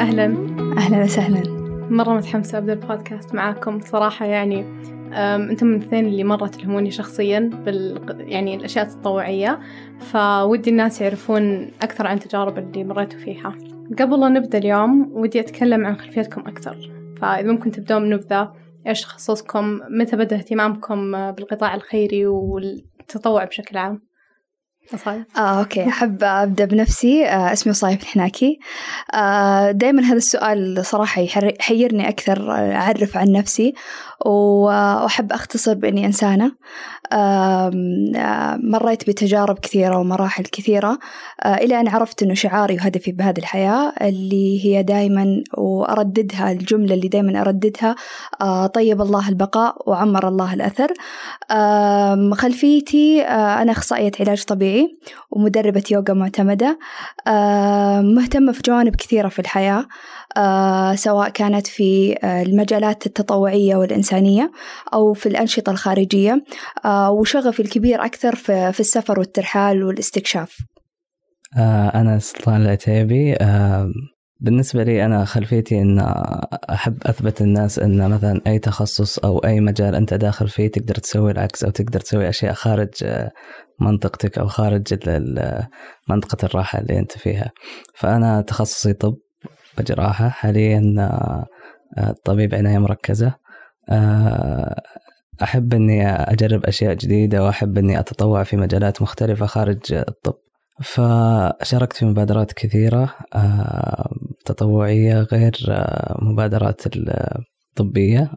أهلا. أهلا وسهلا. مرة متحمسة أبدأ البودكاست معاكم. صراحة يعني أنتم من الاثنين اللي مرة تلهموني شخصيا بال يعني الأشياء التطوعية. فودي الناس يعرفون أكثر عن التجارب اللي مريتوا فيها. قبل لا نبدأ اليوم ودي أتكلم عن خلفيتكم أكثر. فإذا ممكن تبدون بنبذة إيش تخصصكم متى بدأ اهتمامكم بالقطاع الخيري والتطوع بشكل عام؟ صحيح. آه، أوكي. أحب أبدأ بنفسي. آه، اسمي وصايف الحناكي. آه، دائما هذا السؤال صراحة يحيرني أكثر آه، أعرف عن نفسي. وأحب أختصر بإني إنسانة. مريت بتجارب كثيرة ومراحل كثيرة إلى أن عرفت أنه شعاري وهدفي بهذه الحياة اللي هي دائما وأرددها الجملة اللي دائما أرددها طيب الله البقاء وعمر الله الأثر. خلفيتي أنا أخصائية علاج طبيعي ومدربة يوغا معتمدة. مهتمة في جوانب كثيرة في الحياة. سواء كانت في المجالات التطوعية والإنسانية أو في الأنشطة الخارجية وشغفي الكبير أكثر في السفر والترحال والاستكشاف. أنا سلطان العتيبي. بالنسبة لي أنا خلفيتي أن أحب أثبت الناس أن مثلا أي تخصص أو أي مجال أنت داخل فيه تقدر تسوي العكس أو تقدر تسوي أشياء خارج منطقتك أو خارج منطقة الراحة اللي أنت فيها. فأنا تخصصي طب وجراحة حاليا طبيب عناية مركزة. أحب أني أجرب أشياء جديدة وأحب أني أتطوع في مجالات مختلفة خارج الطب. فشاركت في مبادرات كثيرة تطوعية غير مبادرات الطبية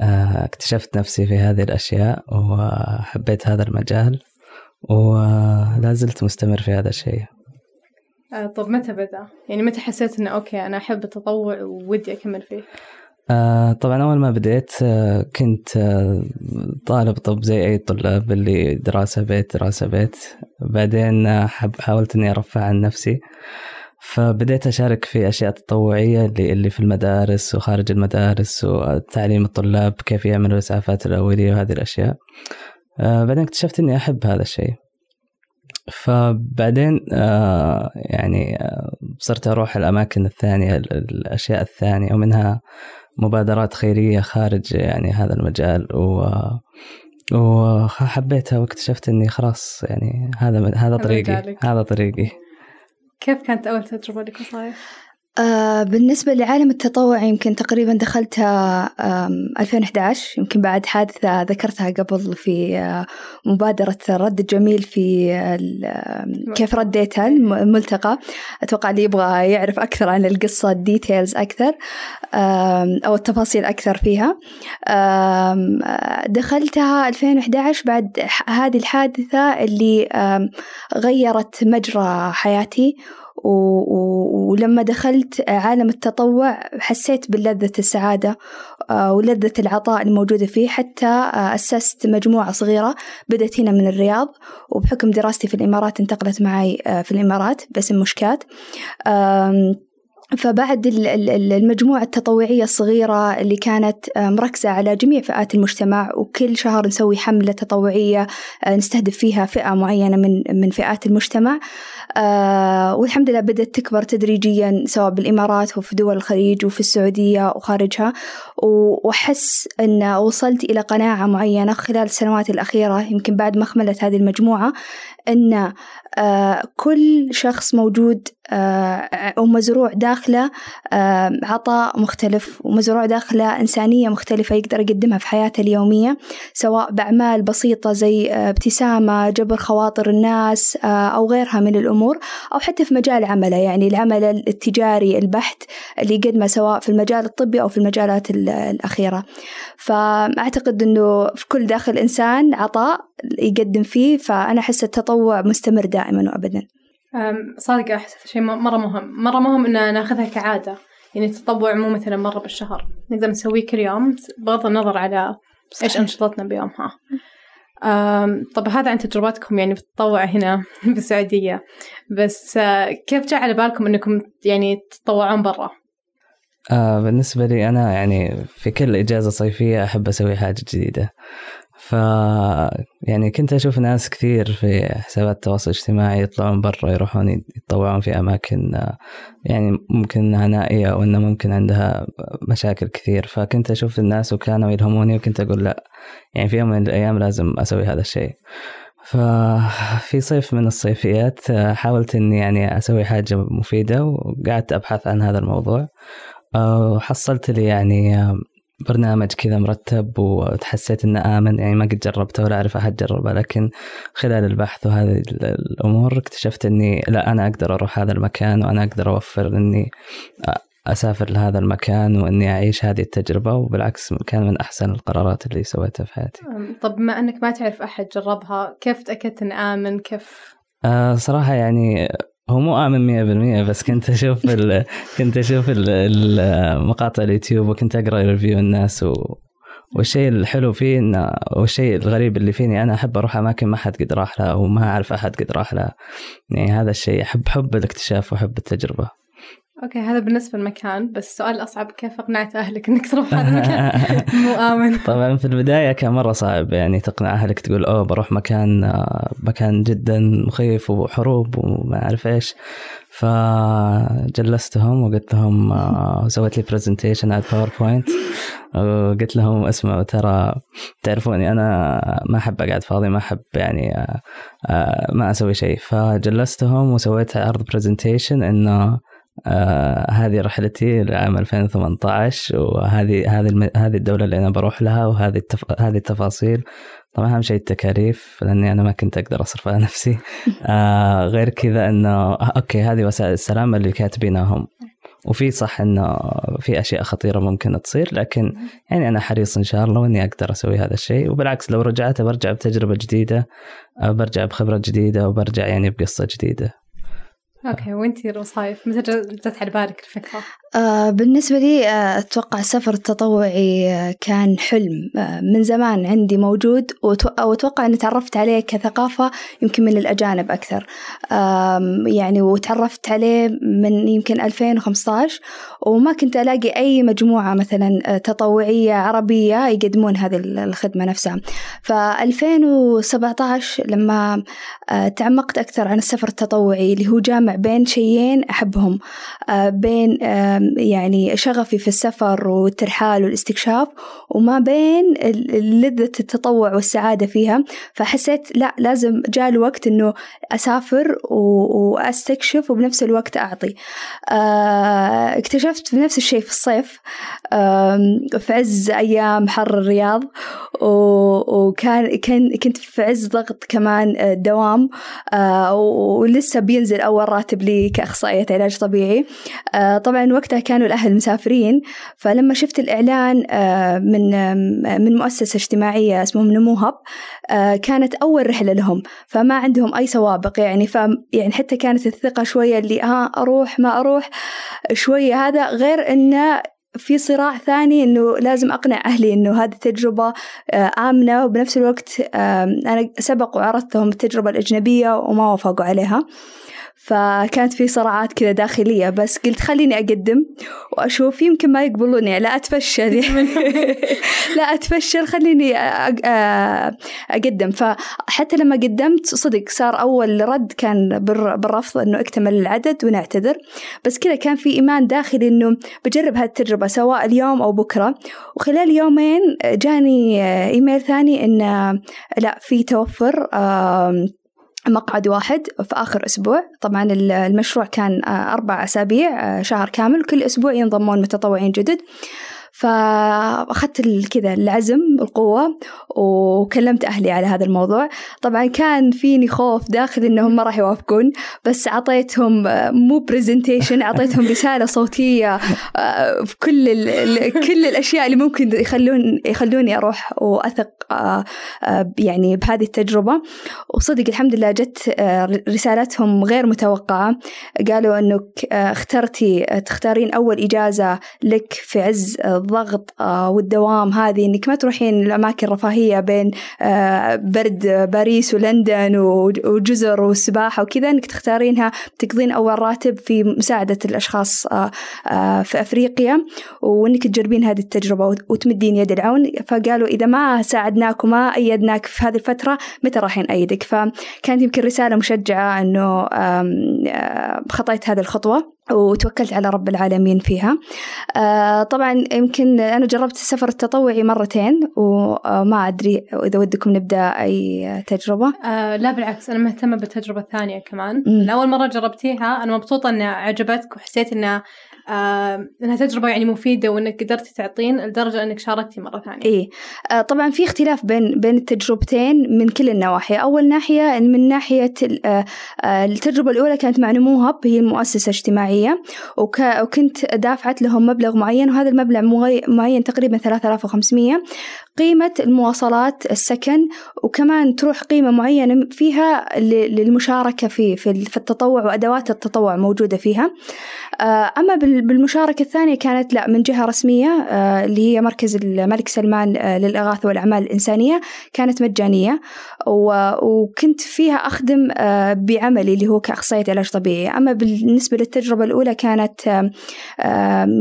واكتشفت نفسي في هذه الأشياء وحبيت هذا المجال ولا زلت مستمر في هذا الشيء. طب متى بدأ؟ يعني متى حسيت إنه okay أنا أحب التطوع وودي أكمل فيه؟ آه طبعا أول ما بديت آه كنت آه طالب طب زي أي طلاب اللي دراسة بيت دراسة بيت بعدين حب حاولت إني أرفه عن نفسي فبديت أشارك في أشياء تطوعية اللي, في المدارس وخارج المدارس وتعليم الطلاب كيف يعملوا الإسعافات الأولية وهذه الأشياء آه بعدين اكتشفت إني أحب هذا الشيء فبعدين آه يعني آه صرت أروح الأماكن الثانية الأشياء الثانية ومنها مبادرات خيرية خارج يعني هذا المجال و وحبيتها واكتشفت إني خلاص يعني هذا هذا طريقي هذا طريقي كيف كانت أول تجربة لك صايف؟ آه بالنسبة لعالم التطوع يمكن تقريبا دخلتها 2011 يمكن بعد حادثة ذكرتها قبل في آه مبادرة رد الجميل في كيف رديتها الملتقى. أتوقع اللي يبغى يعرف أكثر عن القصة الديتيلز أكثر أو التفاصيل أكثر فيها. دخلتها 2011 بعد هذه الحادثة اللي غيرت مجرى حياتي ولما دخلت عالم التطوع حسيت بلذة السعادة ولذة العطاء الموجودة فيه حتى أسست مجموعة صغيرة بدأت هنا من الرياض وبحكم دراستي في الإمارات انتقلت معي في الإمارات باسم مشكات فبعد المجموعة التطوعية الصغيرة اللي كانت مركزة على جميع فئات المجتمع وكل شهر نسوي حملة تطوعية نستهدف فيها فئة معينة من من فئات المجتمع. والحمد لله بدأت تكبر تدريجيا سواء بالإمارات وفي دول الخليج وفي السعودية وخارجها. وأحس أن وصلت إلى قناعة معينة خلال السنوات الأخيرة يمكن بعد مخملة هذه المجموعة أن كل شخص موجود ومزروع داخله عطاء مختلف ومزروع داخله إنسانية مختلفة يقدر يقدمها في حياته اليومية سواء بأعمال بسيطة زي ابتسامة جبر خواطر الناس أو غيرها من الأمور أو حتى في مجال عمله يعني العمل التجاري البحت اللي يقدمه سواء في المجال الطبي أو في المجالات الأخيرة. فأعتقد أنه في كل داخل إنسان عطاء يقدم فيه فأنا أحس التطوع مستمر دائما وأبدا. صادقة أحس شيء مرة مهم. مرة مهم إن ناخذها كعادة. يعني التطوع مو مثلا مرة بالشهر. نقدر نسويه كل يوم بغض النظر على إيش أنشطتنا بيومها طب هذا عن تجربتكم يعني في التطوع هنا في السعودية بس كيف جاء على بالكم إنكم يعني تتطوعون برا؟ آه بالنسبة لي أنا يعني في كل إجازة صيفية أحب أسوي حاجة جديدة. ف يعني كنت أشوف ناس كثير في حسابات التواصل الاجتماعي يطلعون برا يروحون يتطوعون في أماكن يعني ممكن انها نائيه أو انها ممكن عندها مشاكل كثير. فكنت أشوف الناس وكانوا يلهموني وكنت أقول لأ يعني في يوم من الأيام لازم أسوي هذا الشيء. ففي صيف من الصيفيات حاولت إني يعني أسوي حاجة مفيدة وقعدت أبحث عن هذا الموضوع. وحصلت لي يعني برنامج كذا مرتب وتحسيت إنه آمن يعني ما قد جربته ولا أعرف أحد جربه لكن خلال البحث وهذه الأمور اكتشفت إني لا أنا أقدر أروح هذا المكان وأنا أقدر أوفر إني أسافر لهذا المكان وإني أعيش هذه التجربة وبالعكس كان من أحسن القرارات اللي سويتها في حياتي. طب بما إنك ما تعرف أحد جربها كيف تأكدت انه آمن كيف؟ آه صراحة يعني هو مو آمن 100% بس كنت أشوف ال... كنت أشوف المقاطع اليوتيوب وكنت أقرأ review الناس و... والشيء الحلو فيه انه والشيء الغريب اللي فيني أنا أحب أروح أماكن ما حد قد راح لها وما أعرف أحد قد راح لها. يعني هذا الشيء احب حب الاكتشاف واحب التجربة. okay هذا بالنسبة للمكان بس السؤال الأصعب كيف أقنعت أهلك إنك تروح هذا المكان؟ مو آمن. طبعا في البداية كان مرة صعب يعني تقنع أهلك تقول أوه بروح مكان مكان جدا مخيف وحروب وما أعرف إيش. فجلستهم وقلت لهم سويت لي presentation على باوربوينت وقلت لهم اسمعوا ترى تعرفوني أنا ما أحب أقعد فاضي ما أحب يعني ما أسوي شيء. فجلستهم وسويت عرض presentation إنه آه هذه رحلتي لعام 2018 وهذه هذه هذه الدولة اللي أنا بروح لها وهذه التف... هذه التفاصيل. طبعا أهم شيء التكاليف لأني أنا ما كنت أقدر أصرف على نفسي. آه غير كذا انه أوكي هذه وسائل السلامة اللي كاتبينهم. وفي صح إنه في أشياء خطيرة ممكن تصير لكن يعني أنا حريص إن شاء الله إني أقدر أسوي هذا الشيء. وبالعكس لو رجعت برجع بتجربة جديدة برجع بخبرة جديدة وبرجع يعني بقصة جديدة. أوكي وانتي رصايف متى جت على بالك الفكرة؟ آه بالنسبة لي آه أتوقع السفر التطوعي آه كان حلم آه من زمان عندي موجود وأتوقع أني تعرفت عليه كثقافة يمكن من الأجانب أكثر يعني وتعرفت عليه من يمكن 2015 وما كنت ألاقي أي مجموعة مثلا تطوعية عربية يقدمون هذه الخدمة نفسها ف 2017 لما تعمقت أكثر عن السفر التطوعي اللي هو بين شيئين أحبهم بين يعني شغفي في السفر والترحال والاستكشاف وما بين لذة التطوع والسعادة فيها. فحسيت لا لازم جاء الوقت إنه أسافر وأستكشف وبنفس الوقت أعطي. اكتشفت بنفس الشيء في الصيف في عز أيام حر الرياض وكان كان كنت في عز ضغط كمان الدوام ولسه بينزل أول راتب لي كأخصائية علاج طبيعي. طبعا وقتها كانوا الأهل مسافرين فلما شفت الإعلان من من مؤسسة اجتماعية اسمهم نمو هب كانت أول رحلة لهم فما عندهم أي سوابق. يعني ف يعني حتى كانت الثقة شوية اللي ها أروح ما أروح. شوية هذا غير إنه في صراع ثاني إنه لازم أقنع أهلي إنه هذه تجربة آمنة. وبنفس الوقت أنا سبق وعرضت لهم التجربة الأجنبية وما وافقوا عليها. فكانت في صراعات كذا داخلية بس قلت خليني أقدم وأشوف يمكن ما يقبلوني لا أتفشل. لا أتفشل خليني أقدم. فحتى لما قدمت صدق صار أول رد كان بالرفض إنه أكتمل العدد ونعتذر. بس كذا كان في إيمان داخلي إنه بجرب هذه التجربة سواء اليوم أو بكرة. وخلال يومين جاني إيميل ثاني إنه لا في توفر مقعد واحد في آخر أسبوع. طبعا المشروع كان أربع أسابيع شهر كامل. كل أسبوع ينضمون متطوعين جدد. فأخذت كذا العزم القوة وكلمت أهلي على هذا الموضوع. طبعا كان فيني خوف داخلي إنهم ما راح يوافقون بس أعطيتهم مو برزنتيشن أعطيتهم رسالة صوتية في كل كل الأشياء اللي ممكن يخلون يخلوني أروح وأثق يعني بهذه التجربة. وصدق الحمد لله جت رسالتهم غير متوقعة. قالوا إنك اخترتي تختارين أول إجازة لك في عز الضغط آه، والدوام هذه إنك ما تروحين الأماكن الرفاهية بين آه، برد باريس ولندن وجزر والسباحة وكذا إنك تختارينها تقضين أول راتب في مساعدة الأشخاص في أفريقيا وإنك تجربين هذه التجربة وتمدين يد العون. فقالوا إذا ما ساعدناك وما أيدناك في هذه الفترة متى راح نأيدك فكانت يمكن رسالة مشجعة إنه خطيت هذه الخطوة. وتوكلت على رب العالمين فيها. آه طبعا يمكن أنا جربت السفر التطوعي مرتين وما أدري إذا ودكم نبدأ أي تجربة. آه لا بالعكس أنا مهتمة بالتجربة الثانية كمان. أول مرة جربتيها أنا مبسوطة أنها عجبتك وحسيت أنها إنها تجربة يعني مفيدة وإنك قدرتي تعطين لدرجة إنك شاركتي مرة ثانية. اي آه طبعا في اختلاف بين بين التجربتين من كل النواحي، أول ناحية من ناحية آه آه التجربة الأولى كانت مع نموهب هي المؤسسة اجتماعيه وك وكنت دافعت لهم مبلغ معين وهذا المبلغ معين تقريبا 3500 قيمة المواصلات السكن وكمان تروح قيمة معينة فيها للمشاركة في في التطوع وأدوات التطوع موجودة فيها. آه، أما بالمشاركة الثانية كانت لا من جهة رسمية آه، اللي هي مركز الملك سلمان آه، للإغاثة والأعمال الإنسانية كانت مجانية. وكنت فيها أخدم بعملي اللي هو كأخصائية علاج طبيعي. أما بالنسبة للتجربة الأولى كانت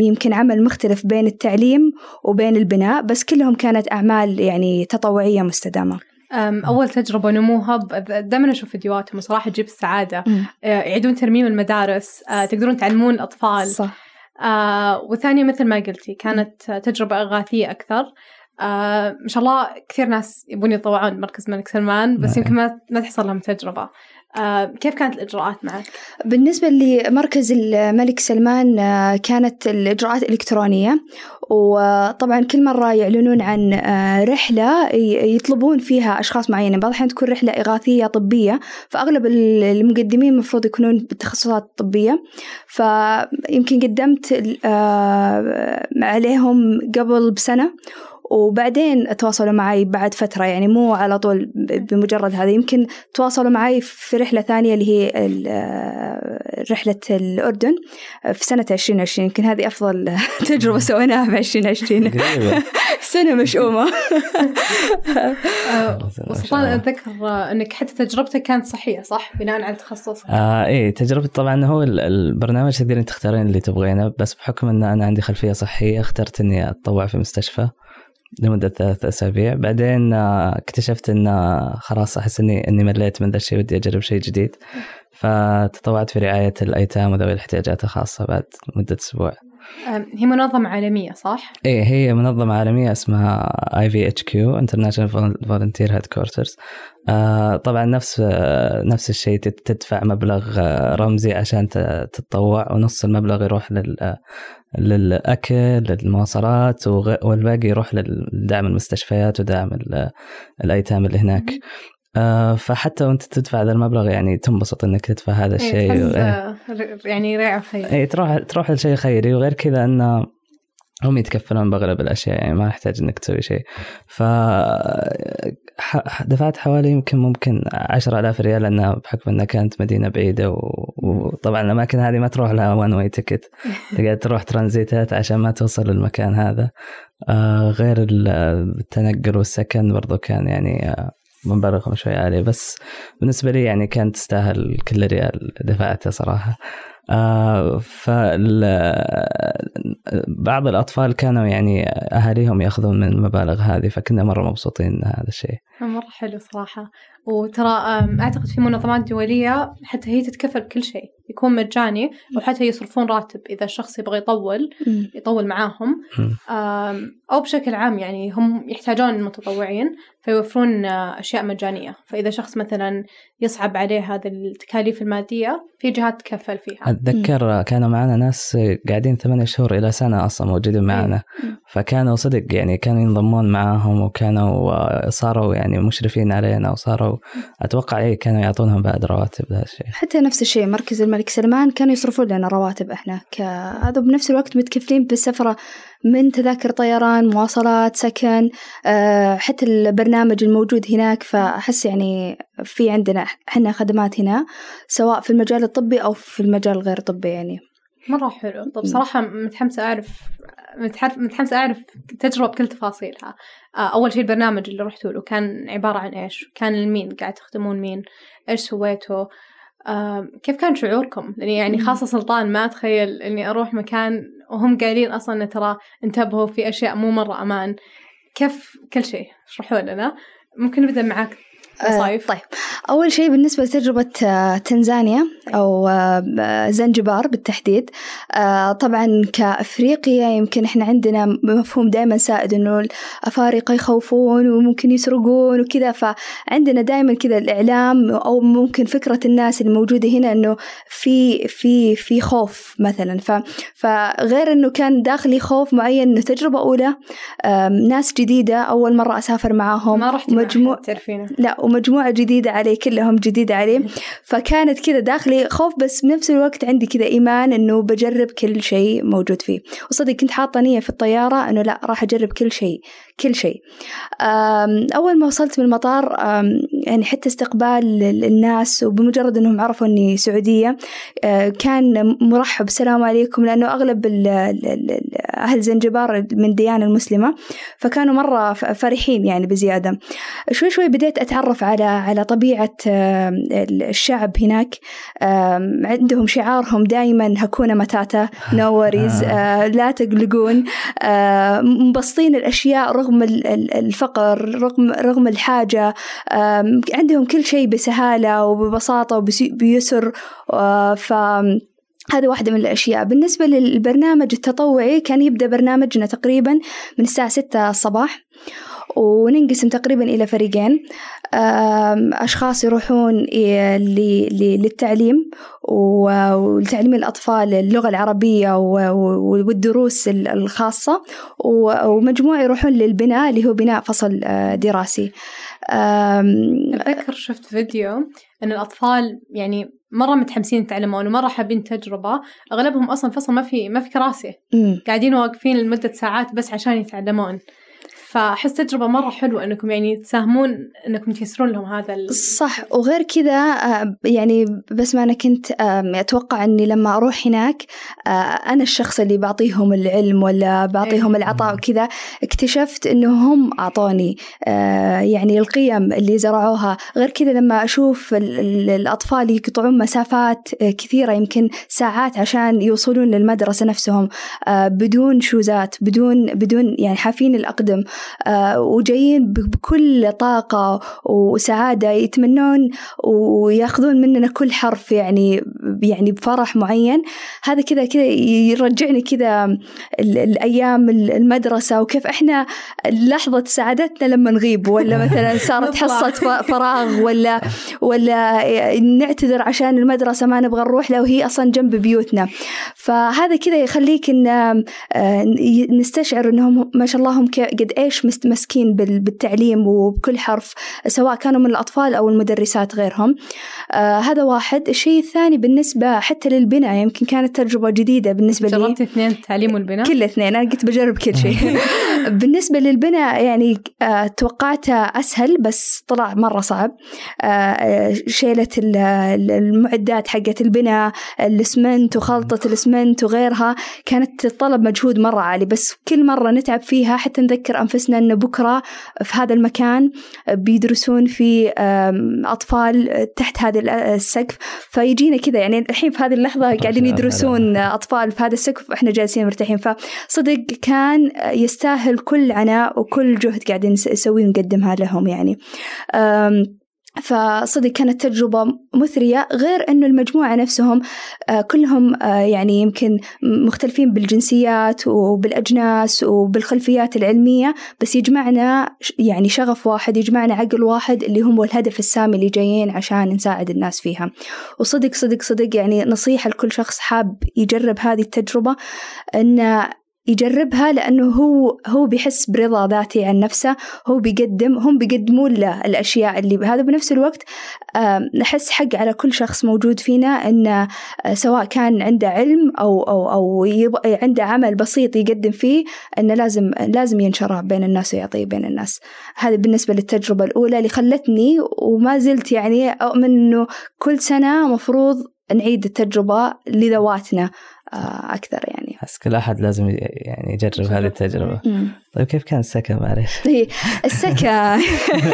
يمكن عمل مختلف بين التعليم وبين البناء بس كلهم كانت أعمال يعني تطوعية مستدامة. أول تجربة نموها دائما أشوف فيديوهاتهم صراحة تجيب السعادة. آه، يعيدون ترميم المدارس آه، تقدرون تعلمون الأطفال. صح. آه وثانية مثل ما قلتي كانت تجربة إغاثية أكثر. آه ما شاء الله كثير ناس يبون يتطوعون بمركز الملك سلمان بس نعم. يمكن ما ما تحصل لهم تجربة. كيف كانت الإجراءات معك؟ بالنسبة لمركز الملك سلمان آه كانت الإجراءات إلكترونية وطبعا كل مرة يعلنون عن آه، رحلة يطلبون فيها أشخاص معينة بعض الأحيان تكون رحلة إغاثية طبية فأغلب المقدمين المفروض يكونون بالتخصصات الطبية فيمكن قدمت آه، عليهم قبل بسنة وبعدين تواصلوا معي بعد فترة يعني مو على طول بمجرد هذا يمكن تواصلوا معي في رحلة ثانية اللي هي آه، رحلة الأردن في سنة 2020 يمكن هذه أفضل تجربة سويناها في 2020 سنة مشؤومة. آه، وسلطان أتذكر أنك حتى تجربتك كانت صحية صح؟ بناء على التخصص آه إيه تجربتي طبعا هو البرنامج تقدرين تختارين اللي تبغينه بس بحكم أن أنا عندي خلفية صحية اخترت إني أتطوع في مستشفى. لمدة ثلاث أسابيع. بعدين آه، اكتشفت أن خلاص أحس أني أني مليت من ذا الشيء ودي أجرب شيء جديد. فتطوعت في رعاية الأيتام وذوي الاحتياجات الخاصة بعد مدة أسبوع. هي منظمة عالمية صح؟ إيه هي منظمة عالمية اسمها IVHQ International Volunteer Headquarters. آه طبعا نفس آه نفس الشيء تدفع مبلغ آه رمزي عشان تتطوع ونص المبلغ يروح لل للأكل للمواصلات والباقي يروح لدعم المستشفيات ودعم الأيتام اللي هناك. آه فحتى وانت تدفع هذا المبلغ يعني تنبسط إنك تدفع هذا إيه، الشيء. و... إيه. يعني رائع خيري اي تروح تروح لشيء خيري. وغير كذا إنه هم يتكفلون بأغلب الأشياء يعني ما يحتاج إنك تسوي شيء. ف دفعت حوالي يمكن ممكن عشرة آلاف ريال لأنها بحكم أنها كانت مدينة بعيدة وطبعا الأماكن هذه ما تروح لها one way ticket تقعد تروح ترانزيتات عشان ما توصل للمكان هذا. آه غير التنقل والسكن برضو كان يعني آه مبالغ شوي عالية بس بالنسبة لي يعني كانت تستاهل كل ريال دفعته صراحة. آه بعض الأطفال كانوا يعني أهاليهم يأخذون من المبالغ هذه فكنا مرة مبسوطين من هذا الشيء. مرة حلو صراحة. وترى أعتقد في منظمات دولية حتى هي تتكفل بكل شيء يكون مجاني وحتى يصرفون راتب إذا الشخص يبغى يطول يطول معاهم. أو بشكل عام يعني هم يحتاجون المتطوعين فيوفرون أشياء مجانية. فإذا شخص مثلا يصعب عليه هذه التكاليف المادية في جهات تكفل فيها. أتذكر كانوا معنا ناس قاعدين ثمانية شهور إلى سنة أصلا موجودين معنا. فكانوا صدق يعني كانوا ينضمون معاهم وكانوا صاروا يعني مشرفين علينا وصاروا أتوقع إيه كانوا يعطونهم بعد رواتب هذا الشيء. حتى نفس الشيء مركز الملك سلمان كانوا يصرفون لنا رواتب إحنا هذا بنفس الوقت متكفلين بالسفرة من تذاكر طيران مواصلات سكن أه حتى البرنامج الموجود هناك. فأحس يعني في عندنا إحنا خدمات هنا سواء في المجال الطبي أو في المجال الغير طبي يعني. مرة حلو. طب صراحة متحمسة أعرف متحمسة أعرف التجربة بكل تفاصيلها. آه، أول شيء البرنامج اللي رحتوا له كان عبارة عن إيش؟ كان لمين؟ قاعد تخدمون مين؟ إيش سويتوا؟ آه، كيف كان شعوركم؟ لأني يعني خاصة سلطان ما أتخيل إني أروح مكان وهم قايلين أصلا ترى انتبهوا في أشياء مو مرة أمان. كيف كل شيء؟ اشرحوا لنا. ممكن نبدأ معاك. مصايف. طيب. أول شيء بالنسبة لتجربة آه، تنزانيا أو آه، زنجبار بالتحديد. آه، طبعا كأفريقيا يمكن إحنا عندنا مفهوم دائما سائد إنه الأفارقة يخوفون وممكن يسرقون وكذا فعندنا دائما كذا الإعلام أو ممكن فكرة الناس الموجودة هنا إنه في في في خوف مثلا. ف فغير إنه كان داخلي خوف معين إنه تجربة أولى ناس جديدة أول مرة أسافر معاهم. ما رحت مجموع تعرفينه؟ لا ومجموعة جديدة علي كلهم جديدة علي فكانت كذا داخلي خوف بس بنفس الوقت عندي كذا إيمان إنه بجرب كل شيء موجود فيه. وصدق كنت حاطة نية في الطيارة إنه لا راح أجرب كل شيء كل شيء. أول ما وصلت من المطار يعني حتى استقبال الناس وبمجرد أنهم عرفوا أني سعودية آه، كان مرحب السلام عليكم لأنه أغلب أهل زنجبار من الديانة المسلمة فكانوا مرة فرحين يعني بزيادة. شوي شوي بديت أتعرف على على طبيعة الشعب هناك. عندهم شعارهم دائما هكونا متاتا نو وريز آه، لا تقلقون. مبسطين الأشياء رغم الفقر رغم رغم الحاجة. عندهم كل شيء بسهالة وببساطة وبيسر آه، ف هذه واحدة من الأشياء. بالنسبة للبرنامج التطوعي كان يبدأ برنامجنا تقريبا من الساعة ستة الصباح. وننقسم تقريبا إلى فريقين. أشخاص يروحون للتعليم ولتعليم الأطفال اللغة العربية والدروس الخاصة ومجموعة يروحون للبناء اللي هو بناء فصل آه، دراسي. أتذكر شفت فيديو أن الأطفال يعني مرة متحمسين يتعلمون ومرة حابين تجربة. أغلبهم أصلا فصل ما في ما في كراسي. قاعدين واقفين لمدة ساعات بس عشان يتعلمون. فأحس تجربة مرة حلوة إنكم يعني تساهمون إنكم تيسرون لهم هذا ال... صح وغير كذا آه، يعني بس ما أنا كنت أتوقع إني لما أروح هناك آه، أنا الشخص اللي بعطيهم العلم ولا بعطيهم إيه. العطاء وكذا اكتشفت إنه هم أعطوني آه، يعني القيم اللي زرعوها غير كذا لما أشوف الأطفال يقطعون مسافات كثيرة يمكن ساعات عشان يوصلون للمدرسة نفسهم بدون شوزات بدون بدون يعني حافين الأقدم وجايين بكل طاقة وسعادة يتمنون وياخذون مننا كل حرف يعني يعني بفرح معين. هذا كذا كذا يرجعني كذا الأيام المدرسة وكيف إحنا لحظة سعادتنا لما نغيب ولا مثلا صارت حصة فراغ ولا ولا نعتذر عشان المدرسة ما نبغى نروح لو هي أصلا جنب بيوتنا. فهذا كذا يخليك إن آه، نستشعر إنهم ما شاء الله هم قد إيش متمسكين بالتعليم وبكل حرف سواء كانوا من الأطفال أو المدرسات غيرهم. آه هذا واحد. الشيء الثاني بالنسبة حتى للبناء يمكن كانت تجربة جديدة بالنسبة لي. جربت اثنين التعليم والبناء؟ كل اثنين. أنا قلت بجرب كل شيء. بالنسبة للبناء يعني آه توقعته أسهل بس طلع مرة صعب. آه شيلة المعدات حقت البناء الاسمنت وخلطة الاسمنت وغيرها. كانت تطلب مجهود مرة عالي بس كل مرة نتعب فيها حتى نذكر أنفسنا أن بكرة في هذا المكان بيدرسون في أطفال تحت هذا السقف. فيجينا كذا يعني الحين في هذه اللحظة قاعدين يدرسون أطفال في هذا السقف وإحنا جالسين مرتاحين. فصدق كان يستاهل كل عناء وكل جهد قاعدين نسويه ونقدمها لهم يعني. فصدق كانت تجربة مثرية غير أنه المجموعة نفسهم آه، كلهم آه، يعني يمكن مختلفين بالجنسيات وبالأجناس وبالخلفيات العلمية بس يجمعنا يعني شغف واحد يجمعنا عقل واحد اللي هم الهدف السامي اللي جايين عشان نساعد الناس فيها. وصدق صدق صدق يعني نصيحة لكل شخص حاب يجرب هذه التجربة أن يجربها لأنه هو هو بيحس برضا ذاتي عن نفسه هو بيقدم هم بيقدمون له الأشياء اللي بهذا بنفس الوقت نحس حق على كل شخص موجود فينا أن سواء كان عنده علم أو أو أو عنده عمل بسيط يقدم فيه أنه لازم لازم ينشره بين الناس ويعطيه بين الناس. هذه بالنسبة للتجربة الأولى اللي خلتني وما زلت يعني أؤمن أنه كل سنة مفروض نعيد التجربة لذواتنا آه، أكثر يعني. أحس كل أحد لازم يعني يجرب هذه التجربة. طيب كيف كان السكن؟ معلش؟ هي السكن.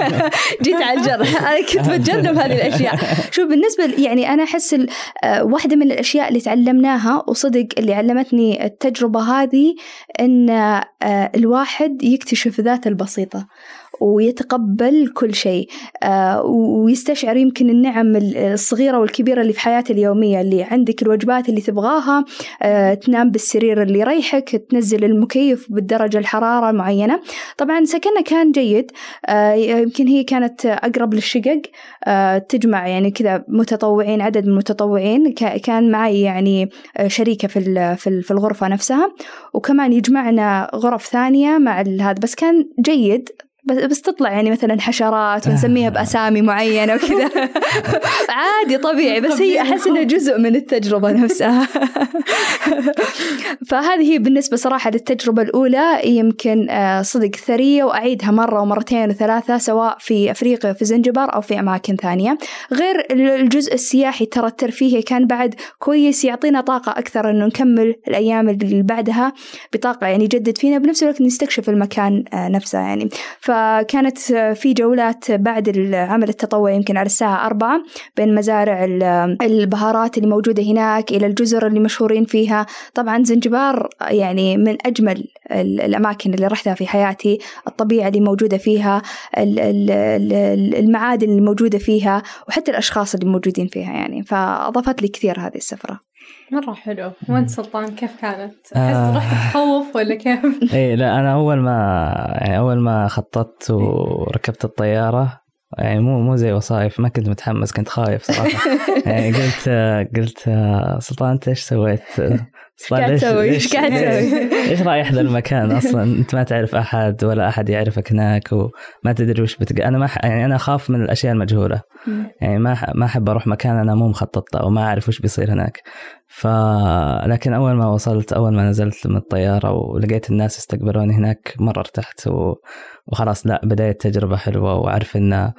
جيت على الجرح. أنا كنت بتجنب هذه الأشياء. شوف بالنسبة يعني أنا أحس واحدة من الأشياء اللي تعلمناها وصدق اللي علمتني التجربة هذه إن الواحد يكتشف ذاته البسيطة. ويتقبل كل شيء آه، ويستشعر يمكن النعم الصغيرة والكبيرة اللي في حياته اليومية اللي عندك الوجبات اللي تبغاها آه، تنام بالسرير اللي يريحك تنزل المكيف بالدرجة الحرارة المعينة طبعا سكننا كان جيد آه، يمكن هي كانت أقرب للشقق تجمع يعني كذا متطوعين عدد من المتطوعين كان معي يعني شريكة في في الغرفة نفسها وكمان يجمعنا غرف ثانية مع هذا بس كان جيد. بس تطلع يعني مثلا حشرات ونسميها بأسامي معينة وكذا. عادي طبيعي بس هي أحس إنها جزء من التجربة نفسها. فهذه هي بالنسبة صراحة للتجربة الأولى يمكن آه، صدق ثرية وأعيدها مرة ومرتين وثلاثة سواء في أفريقيا في زنجبار أو في أماكن ثانية. غير الجزء السياحي ترى الترفيهي كان بعد كويس يعطينا طاقة أكثر إنه نكمل الأيام اللي بعدها بطاقة يعني يجدد فينا بنفس الوقت نستكشف المكان آه، نفسه يعني. ف فكانت في جولات بعد العمل التطوعي يمكن على الساعة أربعة بين مزارع البهارات اللي موجودة هناك إلى الجزر اللي مشهورين فيها. طبعا زنجبار يعني من أجمل الأماكن اللي رحتها في حياتي الطبيعة اللي موجودة فيها المعادن اللي موجودة فيها وحتى الأشخاص اللي موجودين فيها يعني. فأضافت لي كثير هذه السفرة. مرة حلو وين سلطان كيف كانت؟ أحس آه. رحت تخوف ولا كيف؟ اي لا أنا أول ما يعني أول ما خططت وركبت الطيارة يعني مو مو زي وصايف ما كنت متحمس كنت خايف صراحة يعني قلت قلت سلطان أنت إيش سويت؟ إيش قاعد تسوي؟ إيش قاعد تسوي؟ إيش رايح ذا المكان أصلا؟ أنت ما تعرف أحد ولا أحد يعرفك هناك وما تدري وش بتق... أنا ما ح... يعني أنا أخاف من الأشياء المجهولة يعني ما ح... ما أحب أروح مكان أنا مو مخطط له وما أعرف وش بيصير هناك ف لكن أول ما وصلت أول ما نزلت من الطيارة ولقيت الناس استقبلوني هناك مرة ارتحت و... وخلاص لا بداية تجربة حلوة وأعرف إن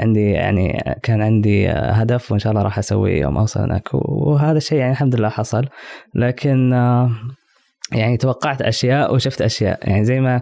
عندي يعني كان عندي هدف وإن شاء الله راح أسويه يوم أوصل هناك وهذا الشيء يعني الحمد لله حصل. لكن يعني توقعت أشياء وشفت أشياء. يعني زي ما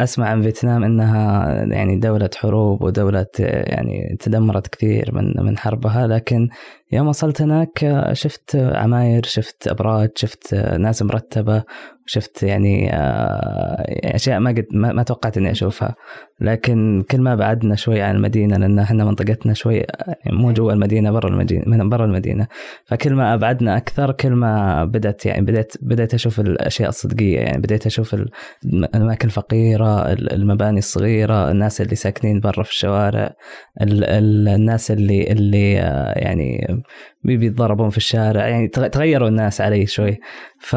أسمع عن فيتنام إنها يعني دولة حروب ودولة يعني تدمرت كثير من من حربها لكن يوم وصلت هناك شفت عماير شفت أبراج شفت ناس مرتبة شفت يعني آه، أشياء ما قد ما توقعت إني أشوفها. لكن كل ما بعدنا شوي عن المدينة لأن إحنا منطقتنا شوي يعني مو جوا المدينة برا المدينة برا المدينة. فكل ما أبعدنا أكثر كل ما بدأت يعني بديت بديت أشوف الأشياء الصدقية. يعني بديت أشوف الأماكن الفقيرة المباني الصغيرة الناس اللي ساكنين برا في الشوارع الناس اللي اللي آه، بيتضربون في الشارع. يعني تغيروا الناس علي شوي. ف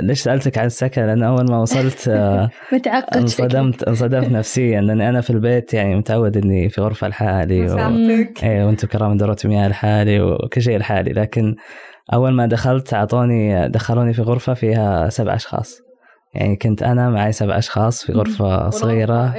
ليش سألتك عن السكن؟ لأن أول ما وصلت آه، متعقد انصدمت انصدمت نفسيا. لاني أنا في البيت يعني متعود إني في غرفة لحالي و... إيه وأنتم كرام دورة مياه لحالي وكل شيء لحالي. لكن أول ما دخلت أعطوني دخلوني في غرفة فيها سبع أشخاص. يعني كنت أنا معي سبع أشخاص في غرفة صغيرة.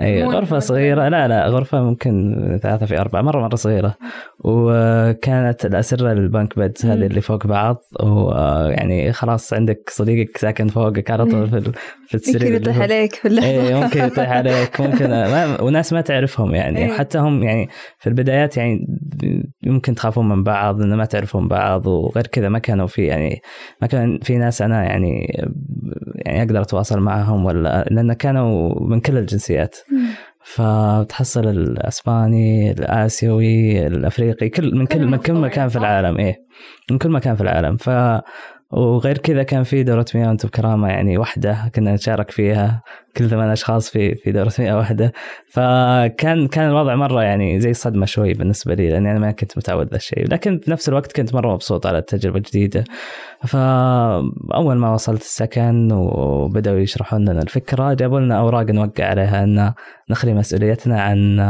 اي غرفة صغيرة. لا لا غرفة ممكن ثلاثة في أربعة مرة مرة صغيرة. وكانت الأسرة البنك بيدز هذه اللي فوق بعض. ويعني خلاص عندك صديقك ساكن فوقك على طول في في السرير ممكن يطيح عليك في اي ممكن يطيح عليك ممكن. ما وناس ما تعرفهم يعني. أيه. حتى هم يعني في البدايات يعني يمكن تخافون من بعض انه ما تعرفون بعض وغير كذا ما كانوا في يعني ما كان في ناس أنا يعني يعني أقدر أتواصل معهم ولا لأن كانوا من كل الجنسيات. فتحصل الأسباني الآسيوي الأفريقي كل من كل من كل مكان في العالم إيه. من كل مكان في العالم. ف وغير كذا كان في دورة مياه وأنتم بكرامة يعني واحدة كنا نشارك فيها. كل ثمان أشخاص في في دورة مياه واحدة. فكان كان الوضع مرة يعني زي صدمة شوي بالنسبة لي لأني أنا ما كنت متعود ذا الشيء. لكن في نفس الوقت كنت مرة مبسوط على التجربة الجديدة. فاول ما وصلت السكن وبدأوا يشرحون لنا الفكرة جابوا لنا أوراق نوقع عليها إن نخلي مسؤوليتنا عن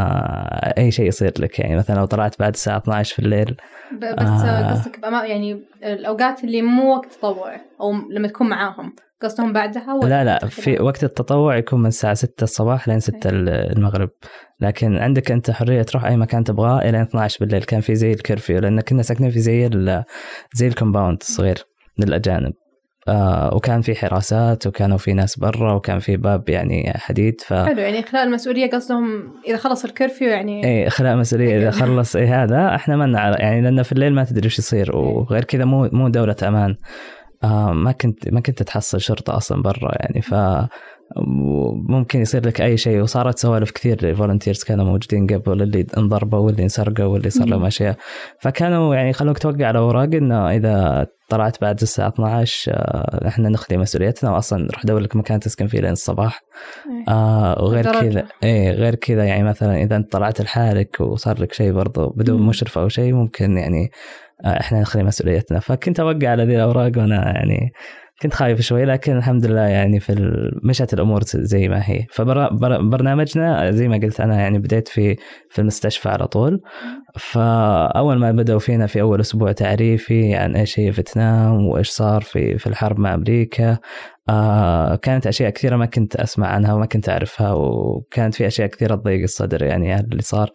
أي شيء يصير لك. يعني مثلا لو طلعت بعد الساعة 12 في الليل. بس آه. قصدك يعني الأوقات اللي مو وقت تطوع أو لما تكون معاهم. قصدهم بعدها ولا لا لا في وقت التطوع يكون من الساعة 6 الصباح لين 6 المغرب. لكن عندك أنت حرية تروح أي مكان تبغاه إلى 12 بالليل. كان في زي الكرفيو لأن كنا ساكنين في زي زي ال compound الصغير للأجانب. آه وكان في حراسات وكانوا في ناس برا وكان في باب يعني حديد ف حلو يعني إخلاء المسؤولية قصدهم إذا خلص ال curfew يعني اي إخلاء مسؤوليه إذا خلص اي هذا إحنا ما نعرف. يعني لأنه في الليل ما تدري إيش يصير وغير كذا مو مو دولة أمان. آه ما كنت ما كنت تحصل شرطة أصلا برا يعني ف ممكن يصير لك أي شيء. وصارت سوالف كثير لل volunteers كانوا موجودين قبل اللي انضربوا واللي انسرقوا واللي صار لهم أشياء. فكانوا يعني يخلوك توقع على أوراق إنه إذا طلعت بعد الساعة 12 آه، إحنا نخلي مسؤوليتنا. واصلا نروح ندور لك مكان تسكن فيه لين الصباح. إيه. آه وغير كذا إيه غير كذا يعني مثلا إذا أنت طلعت لحالك وصار لك شيء برضه بدون مشرف أو شيء ممكن يعني إحنا نخلي مسؤوليتنا. فكنت أوقع على ذي الأوراق وأنا يعني كنت خايف شوي لكن الحمد لله يعني في مشت الأمور زي ما هي. فبرنامجنا زي ما قلت أنا يعني بديت في في المستشفى على طول. فأول ما بدأوا فينا في أول أسبوع تعريفي عن إيش هي فيتنام وإيش صار في في الحرب مع أمريكا آه كانت أشياء كثيرة ما كنت أسمع عنها وما كنت أعرفها وكانت في أشياء كثيرة تضيق الصدر يعني اللي صار.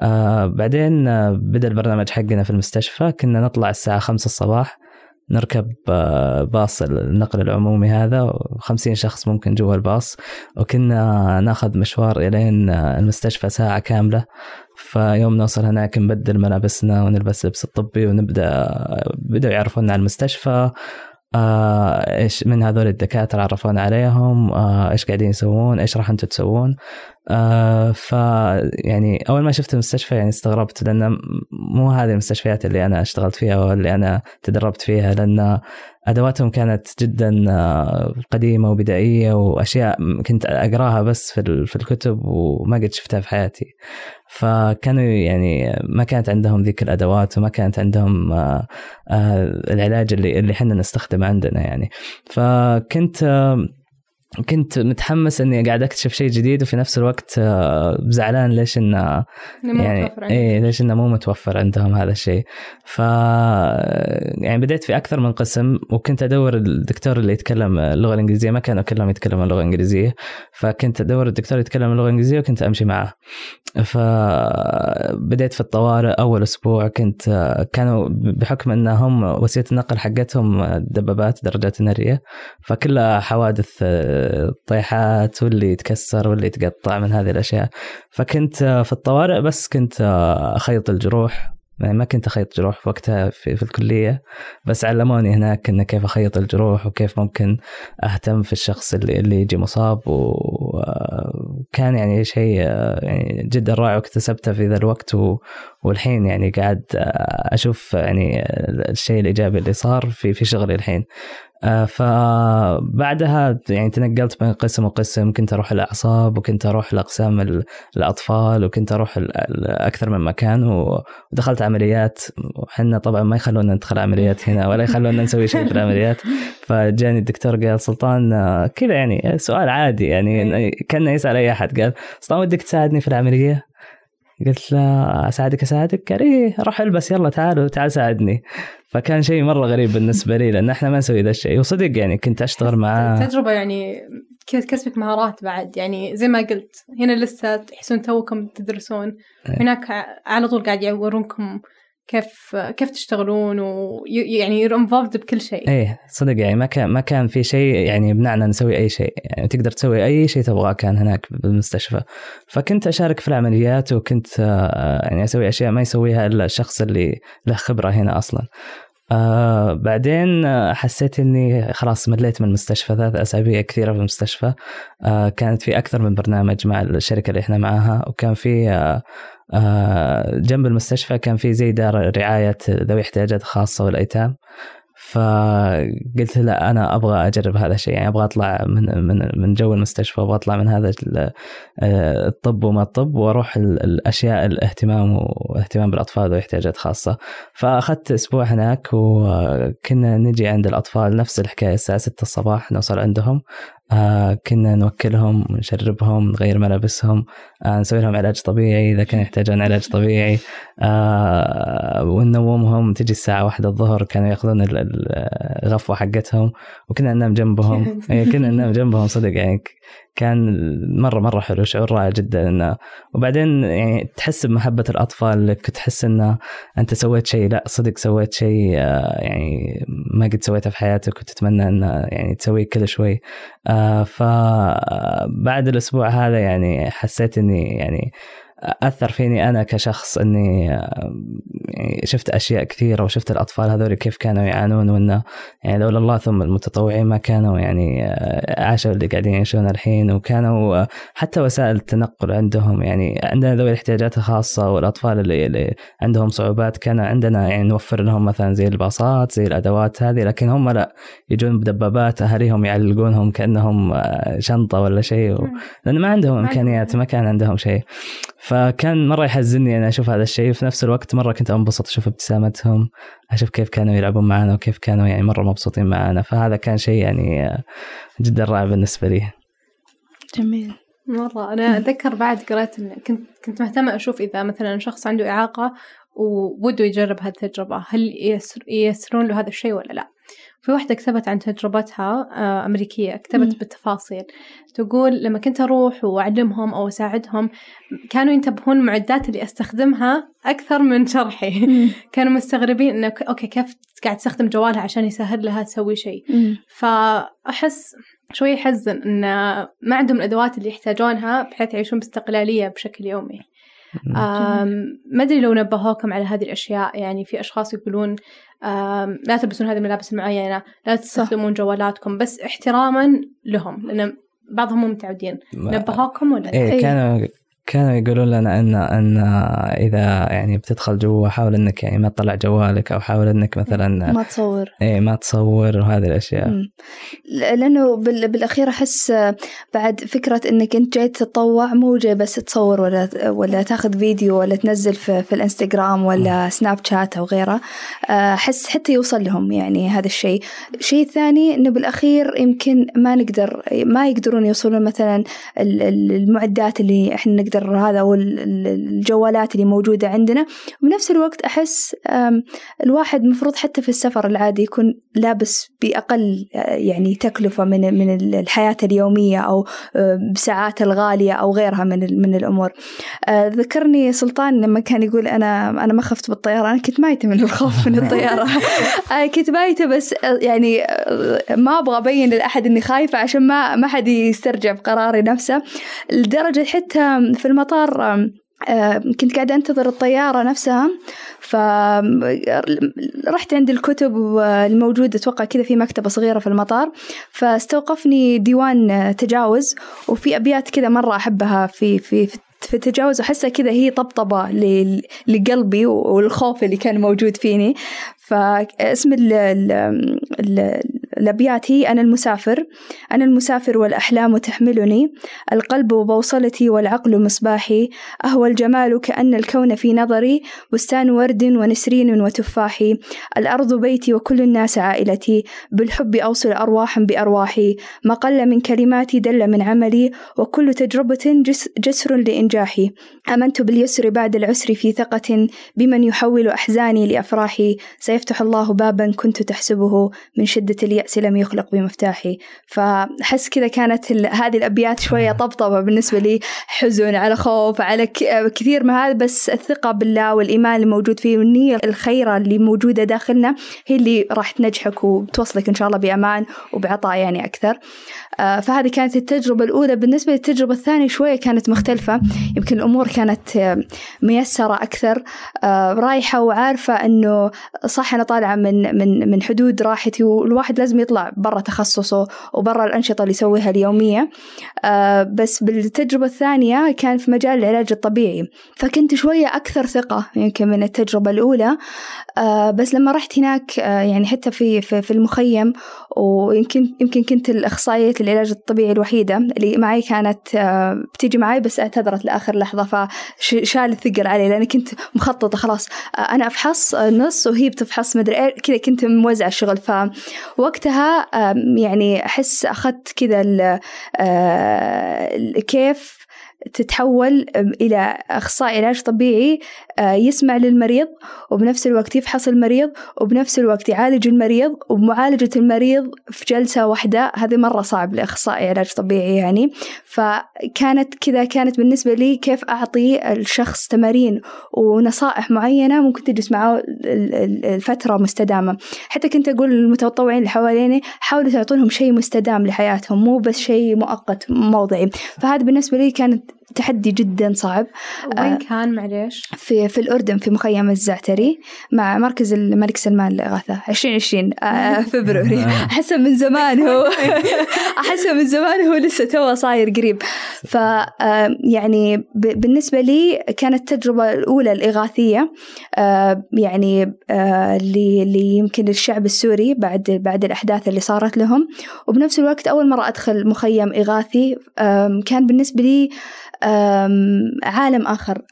آه بعدين بدأ البرنامج حقنا في المستشفى كنا نطلع الساعة 5 الصباح. نركب آه، باص النقل العمومي هذا خمسين شخص ممكن جوا الباص وكنا ناخذ مشوار إلين آه، المستشفى ساعة كاملة. فيوم نوصل هناك نبدل ملابسنا ونلبس لبس الطبي ونبدأ بدأوا يعرفونا على المستشفى. آه إيش من هذول الدكاترة عرفونا عليهم؟ آه إيش قاعدين يسوون؟ إيش راح أنتم تسوون؟ آه ف يعني أول ما شفت المستشفى يعني استغربت لأن مو هذه المستشفيات اللي أنا اشتغلت فيها واللي أنا تدربت فيها لأن أدواتهم كانت جدا آه، قديمة وبدائية وأشياء كنت أقراها بس في في الكتب وما قد شفتها في حياتي. فكانوا يعني ما كانت عندهم ذيك الأدوات وما كانت عندهم آه، آه، العلاج اللي اللي إحنا نستخدمه عندنا يعني. فكنت كنت متحمس إني قاعد أكتشف شيء جديد وفي نفس الوقت آه، زعلان ليش إنه يعني إيه ليش إنه مو متوفر عندهم هذا الشيء. ف يعني بديت في أكثر من قسم وكنت أدور الدكتور اللي يتكلم اللغة الإنجليزية. ما كانوا كلهم يتكلموا اللغة الإنجليزية فكنت أدور الدكتور يتكلم اللغة الإنجليزية وكنت أمشي معه. فبديت في الطوارئ أول أسبوع كنت كانوا بحكم انهم وسيلة النقل حقتهم دبابات درجات نارية فكلها حوادث طيحات واللي يتكسر واللي يتقطع من هذه الأشياء. فكنت في الطوارئ بس كنت أخيط الجروح. يعني ما كنت أخيط جروح في وقتها في, في الكلية. بس علموني هناك انه كيف أخيط الجروح وكيف ممكن أهتم في الشخص اللي اللي يجي مصاب. وكان يعني شيء يعني جدا رائع واكتسبته في ذا الوقت. والحين يعني قاعد أشوف يعني الشيء الإيجابي اللي صار في في شغلي الحين. آه، فبعدها يعني تنقلت بين قسم وقسم. كنت أروح الأعصاب وكنت أروح لاقسام الأطفال وكنت أروح أكثر من مكان ودخلت عمليات. وحنا طبعا ما يخلونا ندخل عمليات هنا ولا يخلونا نسوي شيء في العمليات. فجاني الدكتور قال سلطان آه، كذا يعني سؤال عادي يعني كانه يسأل أي أحد قال سلطان ودك تساعدني في العملية؟ قلت له أساعدك أساعدك؟ قال إيه روح ألبس يلا تعال تعال ساعدني. فكان شيء مرة غريب بالنسبة لي لأن إحنا ما نسوي ذا الشيء. وصدق يعني كنت أشتغل معاه تجربة يعني كذا تكسبك مهارات بعد. يعني زي ما قلت هنا لسه تحسون توكم تدرسون. إيه. هناك على طول قاعد يورونكم كيف كيف تشتغلون ويعني يور انفولد بكل شيء. إيه صدق يعني ما كان ما كان في شيء يعني يمنعنا نسوي أي شيء. يعني تقدر تسوي أي شيء تبغاه كان هناك بالمستشفى. فكنت أشارك في العمليات وكنت آه، يعني أسوي أشياء ما يسويها إلا الشخص اللي له خبرة هنا أصلا. آه بعدين حسيت إني خلاص مليت من المستشفى ثلاث أسابيع كثيرة في المستشفى. آه كانت في أكثر من برنامج مع الشركة اللي إحنا معاها وكان في آه آه جنب المستشفى كان في زي دار رعاية ذوي احتياجات خاصة والأيتام. فقلت لا أنا أبغى أجرب هذا الشيء يعني أبغى أطلع من من من جو المستشفى أبغى أطلع من هذا آه، الطب وما الطب وأروح الأشياء الاهتمام واهتمام بالأطفال ذوي احتياجات خاصة. فأخذت أسبوع هناك وكنا نجي عند الأطفال نفس الحكاية الساعة 6 الصباح نوصل عندهم. آه كنا نوكلهم نشربهم نغير ملابسهم آه نسوي لهم علاج طبيعي إذا كانوا يحتاجون علاج طبيعي. آه وننومهم تجي الساعة واحدة الظهر كانوا يأخذون الغفوة حقتهم وكنا ننام جنبهم. إيه، كنا ننام جنبهم صدق يعني كان مرة مرة حلو شعور رائع جدا إنه وبعدين يعني تحس بمحبة الأطفال لك تحس إنه أنت سويت شيء لا صدق سويت شيء آه، يعني ما قد سويته في حياتك وتتمنى إنه يعني تسويه كل شوي. آه، فبعد الأسبوع هذا يعني حسيت إني يعني أثر فيني أنا كشخص إني يعني شفت أشياء كثيرة وشفت الأطفال هذول كيف كانوا يعانون وانه يعني لولا الله ثم المتطوعين ما كانوا يعني عاشوا اللي قاعدين يعيشون الحين وكانوا حتى وسائل التنقل عندهم يعني عندنا ذوي الاحتياجات الخاصة والأطفال اللي, اللي عندهم صعوبات كان عندنا يعني نوفر لهم مثلا زي الباصات زي الأدوات هذه لكن هم لا يجون بدبابات أهاليهم يعلقونهم كأنهم شنطة ولا شيء. لأن ما عندهم إمكانيات ما كان عندهم شيء. فكان مرة يحزنني أنا أشوف هذا الشيء وفي نفس الوقت مرة كنت أنبسط أشوف ابتسامتهم أشوف كيف كانوا يلعبون معنا وكيف كانوا يعني مرة مبسوطين معنا فهذا كان شيء يعني جدا رائع بالنسبة لي. جميل. مرة. أنا أتذكر بعد قرأت إن كنت كنت مهتمة أشوف إذا مثلا شخص عنده إعاقة وبده يجرب هذه التجربة هل يسر ييسرون له هذا الشيء ولا لا؟ في واحدة كتبت عن تجربتها آه، أمريكية كتبت م. بالتفاصيل. تقول لما كنت أروح وأعلمهم أو أساعدهم كانوا ينتبهون المعدات اللي أستخدمها أكثر من شرحي. كانوا مستغربين إنه أوكي كيف قاعد تستخدم جوالها عشان يسهل لها تسوي شيء. فأحس شوي يحزن إن ما عندهم الأدوات اللي يحتاجونها بحيث يعيشون باستقلالية بشكل يومي. ما أدري لو نبهوكم على هذه الأشياء. يعني في أشخاص يقولون لا تلبسون هذه الملابس المعينة لا تستخدمون جوالاتكم بس احتراما لهم لأن بعضهم مو متعودين. نبهوكم ولا؟ إيه. كانوا كانوا يقولون لنا ان أن إذا يعني بتدخل جوا حاول إنك يعني ما تطلع جوالك أو حاول إنك مثلا ما تصور. اي ما تصور وهذه الأشياء. مم. لأنه بالأخير أحس بعد فكرة إنك أنت جاي تتطوع مو جاي بس تصور ولا ولا تاخذ فيديو ولا تنزل في, في الإنستغرام ولا سناب شات أو غيره. أحس حتى يوصل لهم يعني هذا الشيء. شيء ثاني إنه بالأخير يمكن ما نقدر ما يقدرون يوصلون مثلا المعدات اللي إحنا نقدر نقدر هذا والجوالات اللي موجودة عندنا. وبنفس الوقت أحس الواحد مفروض حتى في السفر العادي يكون لابس بأقل يعني تكلفة من من الحياة اليومية أو بساعات الغالية أو غيرها من من الأمور. ذكرني سلطان لما كان يقول أنا أنا ما خفت بالطيارة أنا كنت مايتة من الخوف من الطيارة. كنت مايتة بس يعني ما أبغى أبين لأحد إني خايفة عشان ما ما حد يسترجع بقراري نفسه. لدرجة حتى في المطار كنت قاعدة أنتظر الطيارة نفسها فرحت عند الكتب الموجودة أتوقع كذا في مكتبة صغيرة في المطار فاستوقفني ديوان تجاوز وفي أبيات كذا مرة أحبها في في في التجاوز أحسها كذا هي طبطبة لقلبي والخوف اللي كان موجود فيني فاسم الأبيات هي أنا المسافر. أنا المسافر والأحلام تحملني. القلب بوصلتي والعقل مصباحي. أهوى الجمال كأن الكون في نظري. بستان ورد ونسرين وتفاح الأرض بيتي وكل الناس عائلتي. بالحب أوصل أرواحا بأرواحي. ما قل من كلماتي دل من عملي. وكل تجربة جس جسر لإنجاحي. آمنت باليسر بعد العسر في ثقة بمن يحول أحزاني لأفراحي. سيفتح الله بابا كنت تحسبه. من شدة اليأس لم يخلق بمفتاحي. فأحس كذا كانت هذه الأبيات شوية طبطبة بالنسبة لي حزن على خوف على كثير من هذا بس الثقة بالله والإيمان الموجود فيه والنية الخيرة اللي موجودة داخلنا هي اللي راح تنجحك وتوصلك إن شاء الله بأمان وبعطاء يعني أكثر. آه، فهذه كانت التجربة الأولى. بالنسبة للتجربة الثانية شوية كانت مختلفة. يمكن الأمور كانت آه، ميسرة أكثر. آه، رايحة وعارفة أنه صح أنا طالعة من من من حدود راحتي والواحد لازم يطلع برا تخصصه وبرا الأنشطة اللي يسويها اليومية. بس بالتجربة الثانية كان في مجال العلاج الطبيعي. فكنت شوية أكثر ثقة يمكن من التجربة الأولى. بس لما رحت هناك يعني حتى في في المخيم ويمكن يمكن كنت الأخصائية العلاج الطبيعي الوحيدة اللي معي كانت آه، بتيجي معي بس اعتذرت لآخر لحظة فشال الثقل علي لأني كنت مخططة خلاص. آه، أنا أفحص نص وهي بتفحص مدري إيه كذا كنت موزعة الشغل. فوقتها يعني أحس أخذت كذا آه، كيف تتحول إلى أخصائي علاج طبيعي آه، يسمع للمريض وبنفس الوقت يفحص المريض وبنفس الوقت يعالج المريض وبمعالجة المريض في جلسة واحدة. هذه مرة صعب لأخصائي علاج طبيعي يعني. فكانت كذا كانت بالنسبة لي كيف أعطي الشخص تمارين ونصائح معينة ممكن تجلس معه الفترة مستدامة. حتى كنت أقول للمتطوعين اللي حواليني حاولوا تعطونهم شيء مستدام لحياتهم مو بس شيء مؤقت موضعي. فهذا بالنسبة لي كانت تحدي جدا صعب. وين آه كان معليش؟ في في الأردن في مخيم الزعتري مع مركز الملك سلمان للإغاثة 2020 آه فبراير أحسه من زمان هو. أحسه من زمان هو لسه تو صاير قريب. ف آه يعني بالنسبة لي كانت التجربة الأولى الإغاثية آه يعني آه اللي يمكن الشعب السوري بعد بعد الأحداث اللي صارت لهم. وبنفس الوقت أول مرة أدخل مخيم إغاثي كان بالنسبة لي عالم آخر.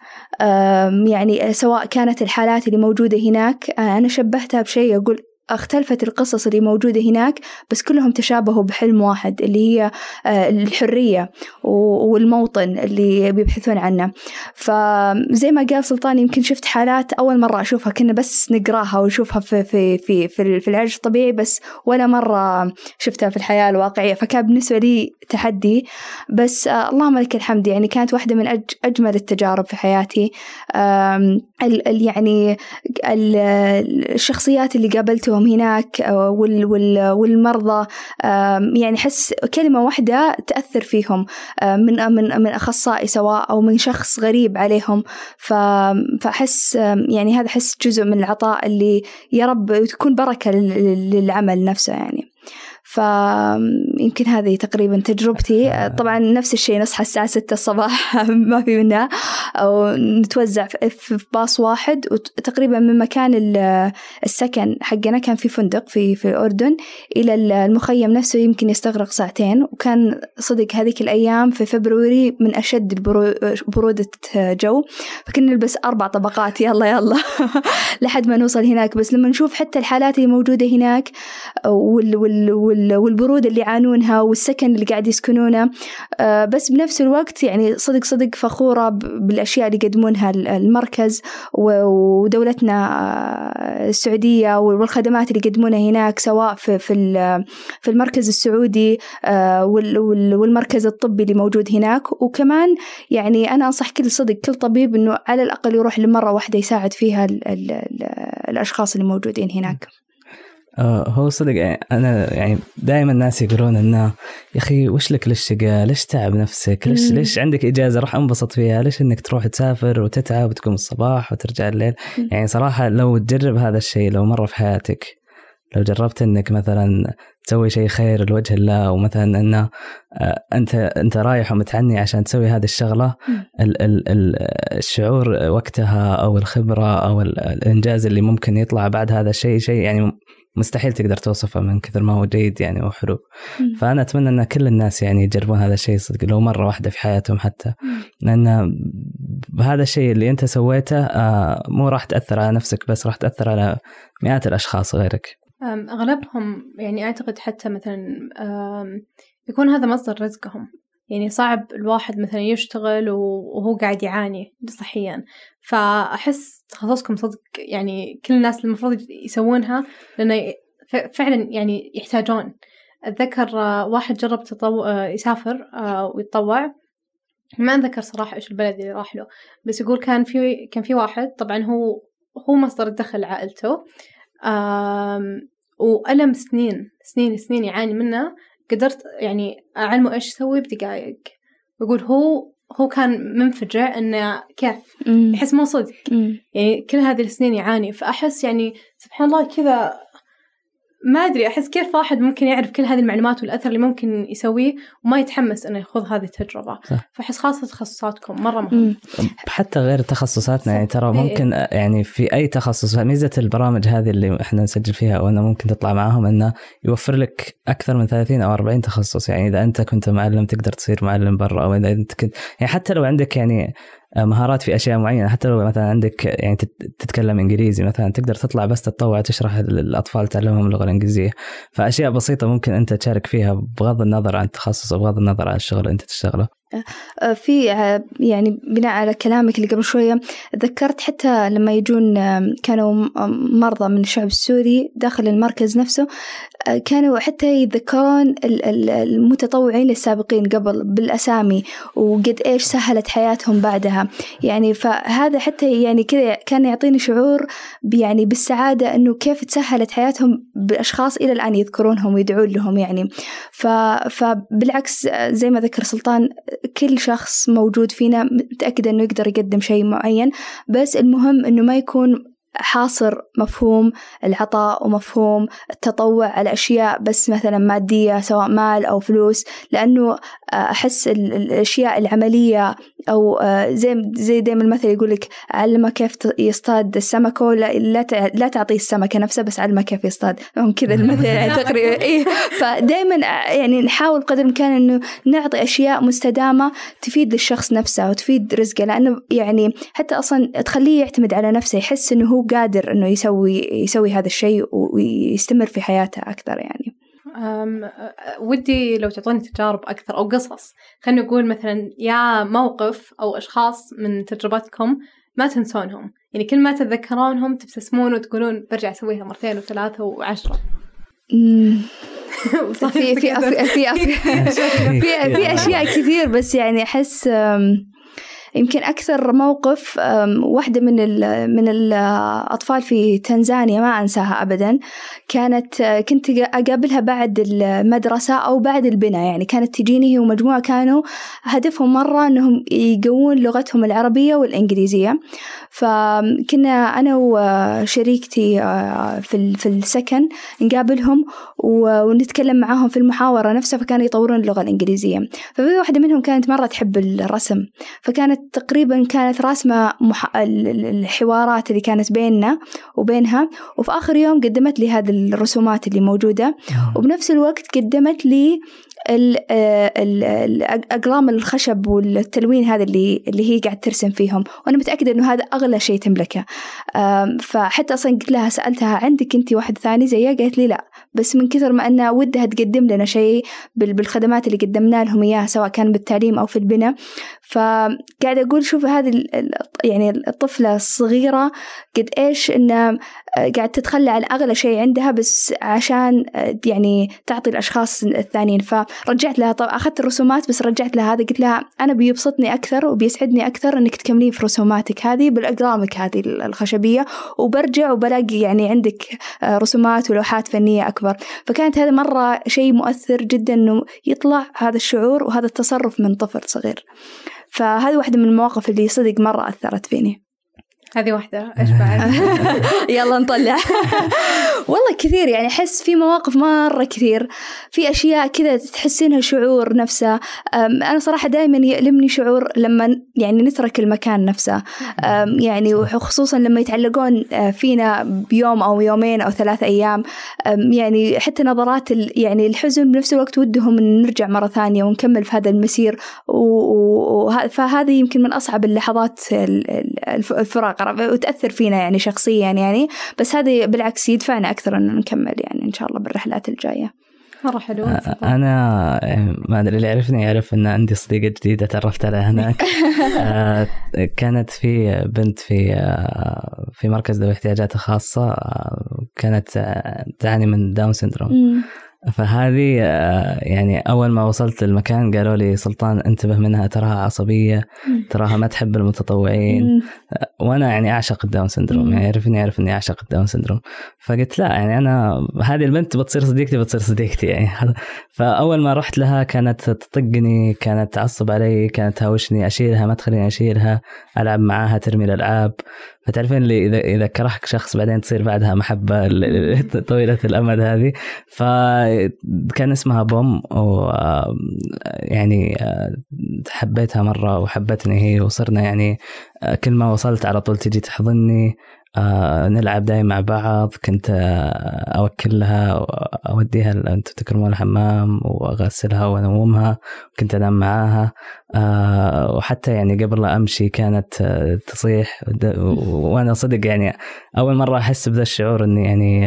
يعني سواء كانت الحالات اللي موجودة هناك أنا شبهتها بشيء أقول اختلفت القصص اللي موجودة هناك بس كلهم تشابهوا بحلم واحد اللي هي آه، الحرية والموطن اللي بيبحثون عنه. فزي ما قال سلطان يمكن شفت حالات أول مرة أشوفها كنا بس نقراها ونشوفها في في في في, في العلاج الطبيعي بس ولا مرة شفتها في الحياة الواقعية. فكان بالنسبة لي تحدي. بس آه، اللهم لك الحمد يعني كانت واحدة من أج أجمل التجارب في حياتي. يعني ال الشخصيات اللي قابلتهم هناك آه، وال وال والمرضى يعني حس كلمة واحدة تأثر فيهم آه، من من من أخصائي سواء أو من شخص غريب عليهم. فأحس يعني هذا حس جزء من العطاء اللي يا رب تكون بركة للعمل نفسه يعني. فيمكن هذه تقريبا تجربتي. آه. طبعا نفس الشيء نصحى الساعة ستة الصباح ما في منها. أو نتوزع في باص واحد وتقريبا من مكان السكن حقنا كان في فندق في في الأردن إلى المخيم نفسه يمكن يستغرق ساعتين. وكان صدق هذيك الأيام في فبراير من أشد برودة جو. فكنا نلبس أربع طبقات يلا يلا. لحد ما نوصل هناك. بس لما نشوف حتى الحالات اللي موجودة هناك وال وال والبرود اللي يعانونها والسكن اللي قاعد يسكنونه آه، بس بنفس الوقت يعني صدق صدق فخورة بالأشياء اللي يقدمونها المركز ودولتنا آه، السعودية والخدمات اللي يقدمونها هناك سواء في في في المركز السعودي آه، والمركز الطبي اللي موجود هناك وكمان يعني أنا أنصح كل صدق كل طبيب إنه على الأقل يروح لمرة واحدة يساعد فيها الأشخاص اللي موجودين هناك. آه، هو صدق يعني أنا يعني دائما الناس يقولون إنه يا أخي وش لك للشقاء؟ ليش تعب نفسك؟ ليش مم. ليش عندك إجازة روح انبسط فيها؟ ليش إنك تروح تسافر وتتعب وتقوم الصباح وترجع الليل؟ مم. يعني صراحة لو تجرب هذا الشيء لو مره في حياتك لو جربت إنك مثلا تسوي شيء خير لوجه الله ومثلا إنه آه، أنت أنت رايح ومتعني عشان تسوي هذه الشغلة ال ال ال الشعور وقتها أو الخبرة أو الإنجاز اللي ممكن يطلع بعد هذا الشيء شيء يعني مستحيل تقدر توصفه من كثر ما هو جيد يعني وحلو فأنا أتمنى إن كل الناس يعني يجربون هذا الشيء صدق لو مرة واحدة في حياتهم حتى. لأن بهذا الشيء اللي أنت سويته آه، مو راح تأثر على نفسك بس راح تأثر على مئات الأشخاص غيرك. أغلبهم يعني أعتقد حتى مثلا يكون هذا مصدر رزقهم. يعني صعب الواحد مثلا يشتغل وهو قاعد يعاني صحيا. فأحس تخصصكم صدق يعني كل الناس المفروض يسوونها لأنه فعلا يعني يحتاجون. أتذكر واحد جرب تطو... يسافر آه، ويتطوع. ما أتذكر صراحة إيش البلد اللي راح له. بس يقول كان في كان في واحد طبعا هو هو مصدر الدخل لعائلته. وألم سنين سنين سنين يعاني منه. قدرت يعني أعلمه إيش يسوي بدقايق. يقول هو هو كان منفجع إنه كيف يحس مو صدق. يعني كل هذه السنين يعاني. فأحس يعني سبحان الله كذا ما أدري أحس كيف واحد ممكن يعرف كل هذه المعلومات والأثر اللي ممكن يسويه وما يتحمس إنه يخوض هذه التجربة. فأحس خاصة تخصصاتكم مرة مهم. حتى غير تخصصاتنا يعني ترى إيه. ممكن يعني في أي تخصص ميزة البرامج هذه اللي إحنا نسجل فيها أو انه ممكن تطلع معاهم إنه يوفر لك أكثر من 30 أو 40 تخصص. يعني إذا أنت كنت معلم تقدر تصير معلم برا أو إذا أنت كنت يعني حتى لو عندك يعني مهارات في أشياء معينة. حتى لو مثلا عندك يعني تتكلم إنجليزي مثلا تقدر تطلع بس تتطوع تشرح للاطفال تعلمهم اللغة الإنجليزية. فأشياء بسيطة ممكن أنت تشارك فيها بغض النظر عن التخصص وبغض النظر عن الشغل اللي أنت تشتغله. آه، في آه، يعني بناء على كلامك اللي قبل شوية ذكرت حتى لما يجون كانوا مرضى من الشعب السوري داخل المركز نفسه آه، كانوا حتى يتذكرون المتطوعين السابقين قبل بالأسامي وقد إيش سهلت حياتهم بعدها. يعني فهذا حتى يعني كذا كان يعطيني شعور يعني بالسعادة إنه كيف تسهلت حياتهم بأشخاص إلى الآن يذكرونهم ويدعون لهم يعني. فبالعكس زي ما ذكر سلطان كل شخص موجود فينا متأكدة إنه يقدر يقدم شيء معين بس المهم إنه ما يكون حاصر مفهوم العطاء ومفهوم التطوع على أشياء بس مثلا مادية سواء مال أو فلوس لأنه أحس الأشياء العملية أو زي زي دايما المثل يقول لك علمه كيف يصطاد السمكة ولا لا لا تعطيه السمكة نفسها بس علمه كيف يصطاد. هم كذا المثل يعني تقريبا. إيه. فدايما يعني نحاول قدر الإمكان إنه نعطي أشياء مستدامة تفيد للشخص نفسه وتفيد رزقه. لأنه يعني حتى أصلا تخليه يعتمد على نفسه يحس إنه هو قادر إنه يسوي يسوي هذا الشيء ويستمر في حياته أكثر يعني. ودي لو تعطوني تجارب أكثر أو قصص. خلينا نقول مثلا يا موقف أو أشخاص من تجربتكم ما تنسونهم. يعني كل ما تتذكرونهم تبتسمون وتقولون برجع أسويها مرتين وثلاثة وعشرة. في في في في أشياء كثير بس يعني أحس يمكن أكثر موقف واحدة من من الأطفال في تنزانيا ما أنساها أبدا. كانت كنت أقابلها بعد المدرسة أو بعد البناء يعني كانت تجيني هي ومجموعة كانوا هدفهم مرة أنهم يقوون لغتهم العربية والإنجليزية. فكنا أنا وشريكتي في في السكن نقابلهم ونتكلم معاهم في المحاورة نفسها فكانوا يطورون اللغة الإنجليزية. ففي واحدة منهم كانت مرة تحب الرسم فكانت تقريبا كانت راسمة مح... الحوارات اللي كانت بيننا وبينها وفي آخر يوم قدمت لي هذه الرسومات اللي موجودة وبنفس الوقت قدمت لي الأقلام الخشب والتلوين هذا اللي اللي هي قاعد ترسم فيهم. وأنا متأكدة إنه هذا أغلى شيء تملكه. فحتى أصلا قلت لها سألتها عندك أنت واحد ثاني زيها؟ قالت لي لا. بس من كثر ما أنها ودها تقدم لنا شيء بالخدمات اللي قدمنا لهم إياها سواء كان بالتعليم أو في البناء فقاعدة أقول شوف هذه يعني الطفلة الصغيرة قد إيش إنها قاعد تتخلى عن أغلى شيء عندها بس عشان يعني تعطي الأشخاص الثانيين. فرجعت لها طب أخذت الرسومات بس رجعت لها هذا قلت لها أنا بيبسطني أكثر وبيسعدني أكثر إنك تكملين في رسوماتك هذه بالأقلامك هذه الخشبية وبرجع وبلاقي يعني عندك رسومات ولوحات فنية أكبر. فكانت هذا مرة شيء مؤثر جدا إنه يطلع هذا الشعور وهذا التصرف من طفل صغير. فهذه واحدة من المواقف اللي صدق مرة أثرت فيني. هذه واحدة إيش بعد؟ يلا نطلع. والله كثير يعني أحس في مواقف مرة كثير. في أشياء كذا تحسينها شعور نفسه. أنا صراحة دائما يألمني شعور لما يعني نترك المكان نفسه. يعني وخصوصا لما يتعلقون أه، فينا بيوم أو يومين أو ثلاث أيام. يعني حتى نظرات يعني الحزن بنفس الوقت ودهم إن نرجع مرة ثانية ونكمل في هذا المسير. فهذه يمكن من أصعب اللحظات الفراق وتأثر فينا يعني شخصيا يعني. بس هذا بالعكس يدفعنا أكثر إن نكمل يعني إن شاء الله بالرحلات الجاية. مرة حلو أنا ما أدري اللي يعرفني يعرف أن عندي صديقة جديدة تعرفت عليها هناك. آه، كانت في بنت في آه، في مركز ذوي احتياجات خاصة آه، كانت تعاني من داون سندروم فهذه آه، يعني أول ما وصلت المكان قالوا لي سلطان انتبه منها تراها عصبية تراها ما تحب المتطوعين. آه، وأنا يعني أعشق ال Down syndrome يعني يعرفني يعرف اني أعشق ال Down syndrome فقلت لا يعني أنا هذه البنت بتصير صديقتي بتصير صديقتي يعني. فأول ما رحت لها كانت تطقني كانت تعصب علي كانت تهاوشني أشيلها ما تخليني أشيلها ألعب معاها ترمي الألعاب. فتعرفين اللي اذا إذا كرهك شخص بعدين تصير بعدها محبة طويلة الأمد هذه. فكان اسمها بوم و يعني حبيتها مرة وحبتني هي وصرنا يعني كل ما وصلت على طول تجي تحضني آه نلعب دايما مع بعض. كنت آه أوكلها أوديها أنتم تكرمون الحمام وأغسلها وأنومها. كنت أنام معاها. آه وحتى يعني قبل لا أمشي كانت تصيح. وأنا صدق يعني أول مرة أحس بذا الشعور إني يعني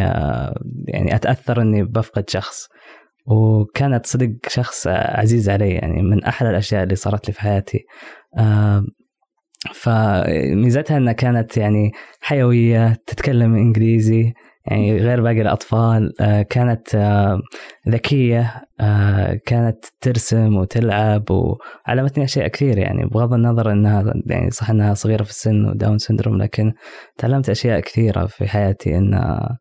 يعني أتأثر إني بفقد شخص. وكانت صدق شخص عزيز علي يعني من أحلى الأشياء اللي صارت لي في حياتي. فميزتها إنها كانت يعني حيوية تتكلم إنجليزي يعني غير باقي الأطفال آه، كانت آه، ذكية كانت ترسم وتلعب وعلمتني أشياء كثير يعني. بغض النظر إنها يعني صح إنها صغيرة في السن وداون سندروم لكن تعلمت أشياء كثيرة في حياتي إنها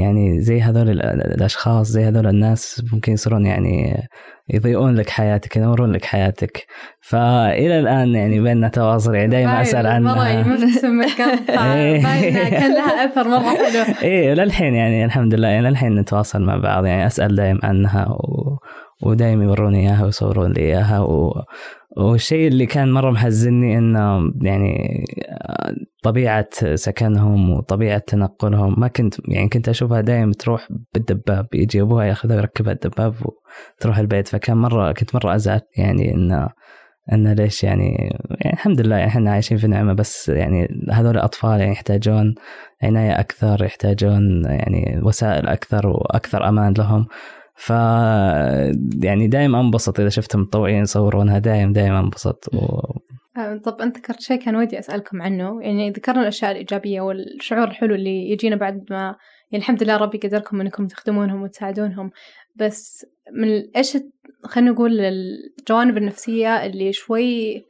يعني زي هذول الأشخاص زي هذول الناس ممكن يصيرون يعني يضيئون لك حياتك ينورون لك حياتك. فإلى الآن يعني بيننا تواصل يعني دائما أسأل عنها. يعني كان لها أثر مرة حلو. إيه للحين يعني الحمد لله يعني للحين نتواصل مع بعض يعني أسأل دائما عنها و... ودائما يوروني إياها ويصورون لي إياها و... والشيء اللي كان مرة محزني انه يعني طبيعة سكنهم وطبيعة تنقلهم. ما كنت يعني كنت أشوفها دائما تروح بالدباب يجي أبوها ياخذها ويركبها الدباب وتروح البيت. فكان مرة كنت مرة ازعج يعني انه انه ليش يعني, يعني الحمد لله يعني إحنا عايشين في نعمة بس يعني هذول الاطفال يعني يحتاجون عناية أكثر يحتاجون يعني وسائل أكثر وأكثر أمان لهم. ف يعني دائما انبسط إذا شفتهم متطوعين يصورونها دائما دائما انبسط. و... آه، طب أنت ذكرت شيء كان ودي أسألكم عنه. يعني ذكرنا الأشياء الإيجابية والشعور الحلو اللي يجينا بعد ما يعني الحمد لله ربي قدركم إنكم تخدمونهم وتساعدونهم. بس من إيش خلينا نقول الجوانب النفسية اللي شوي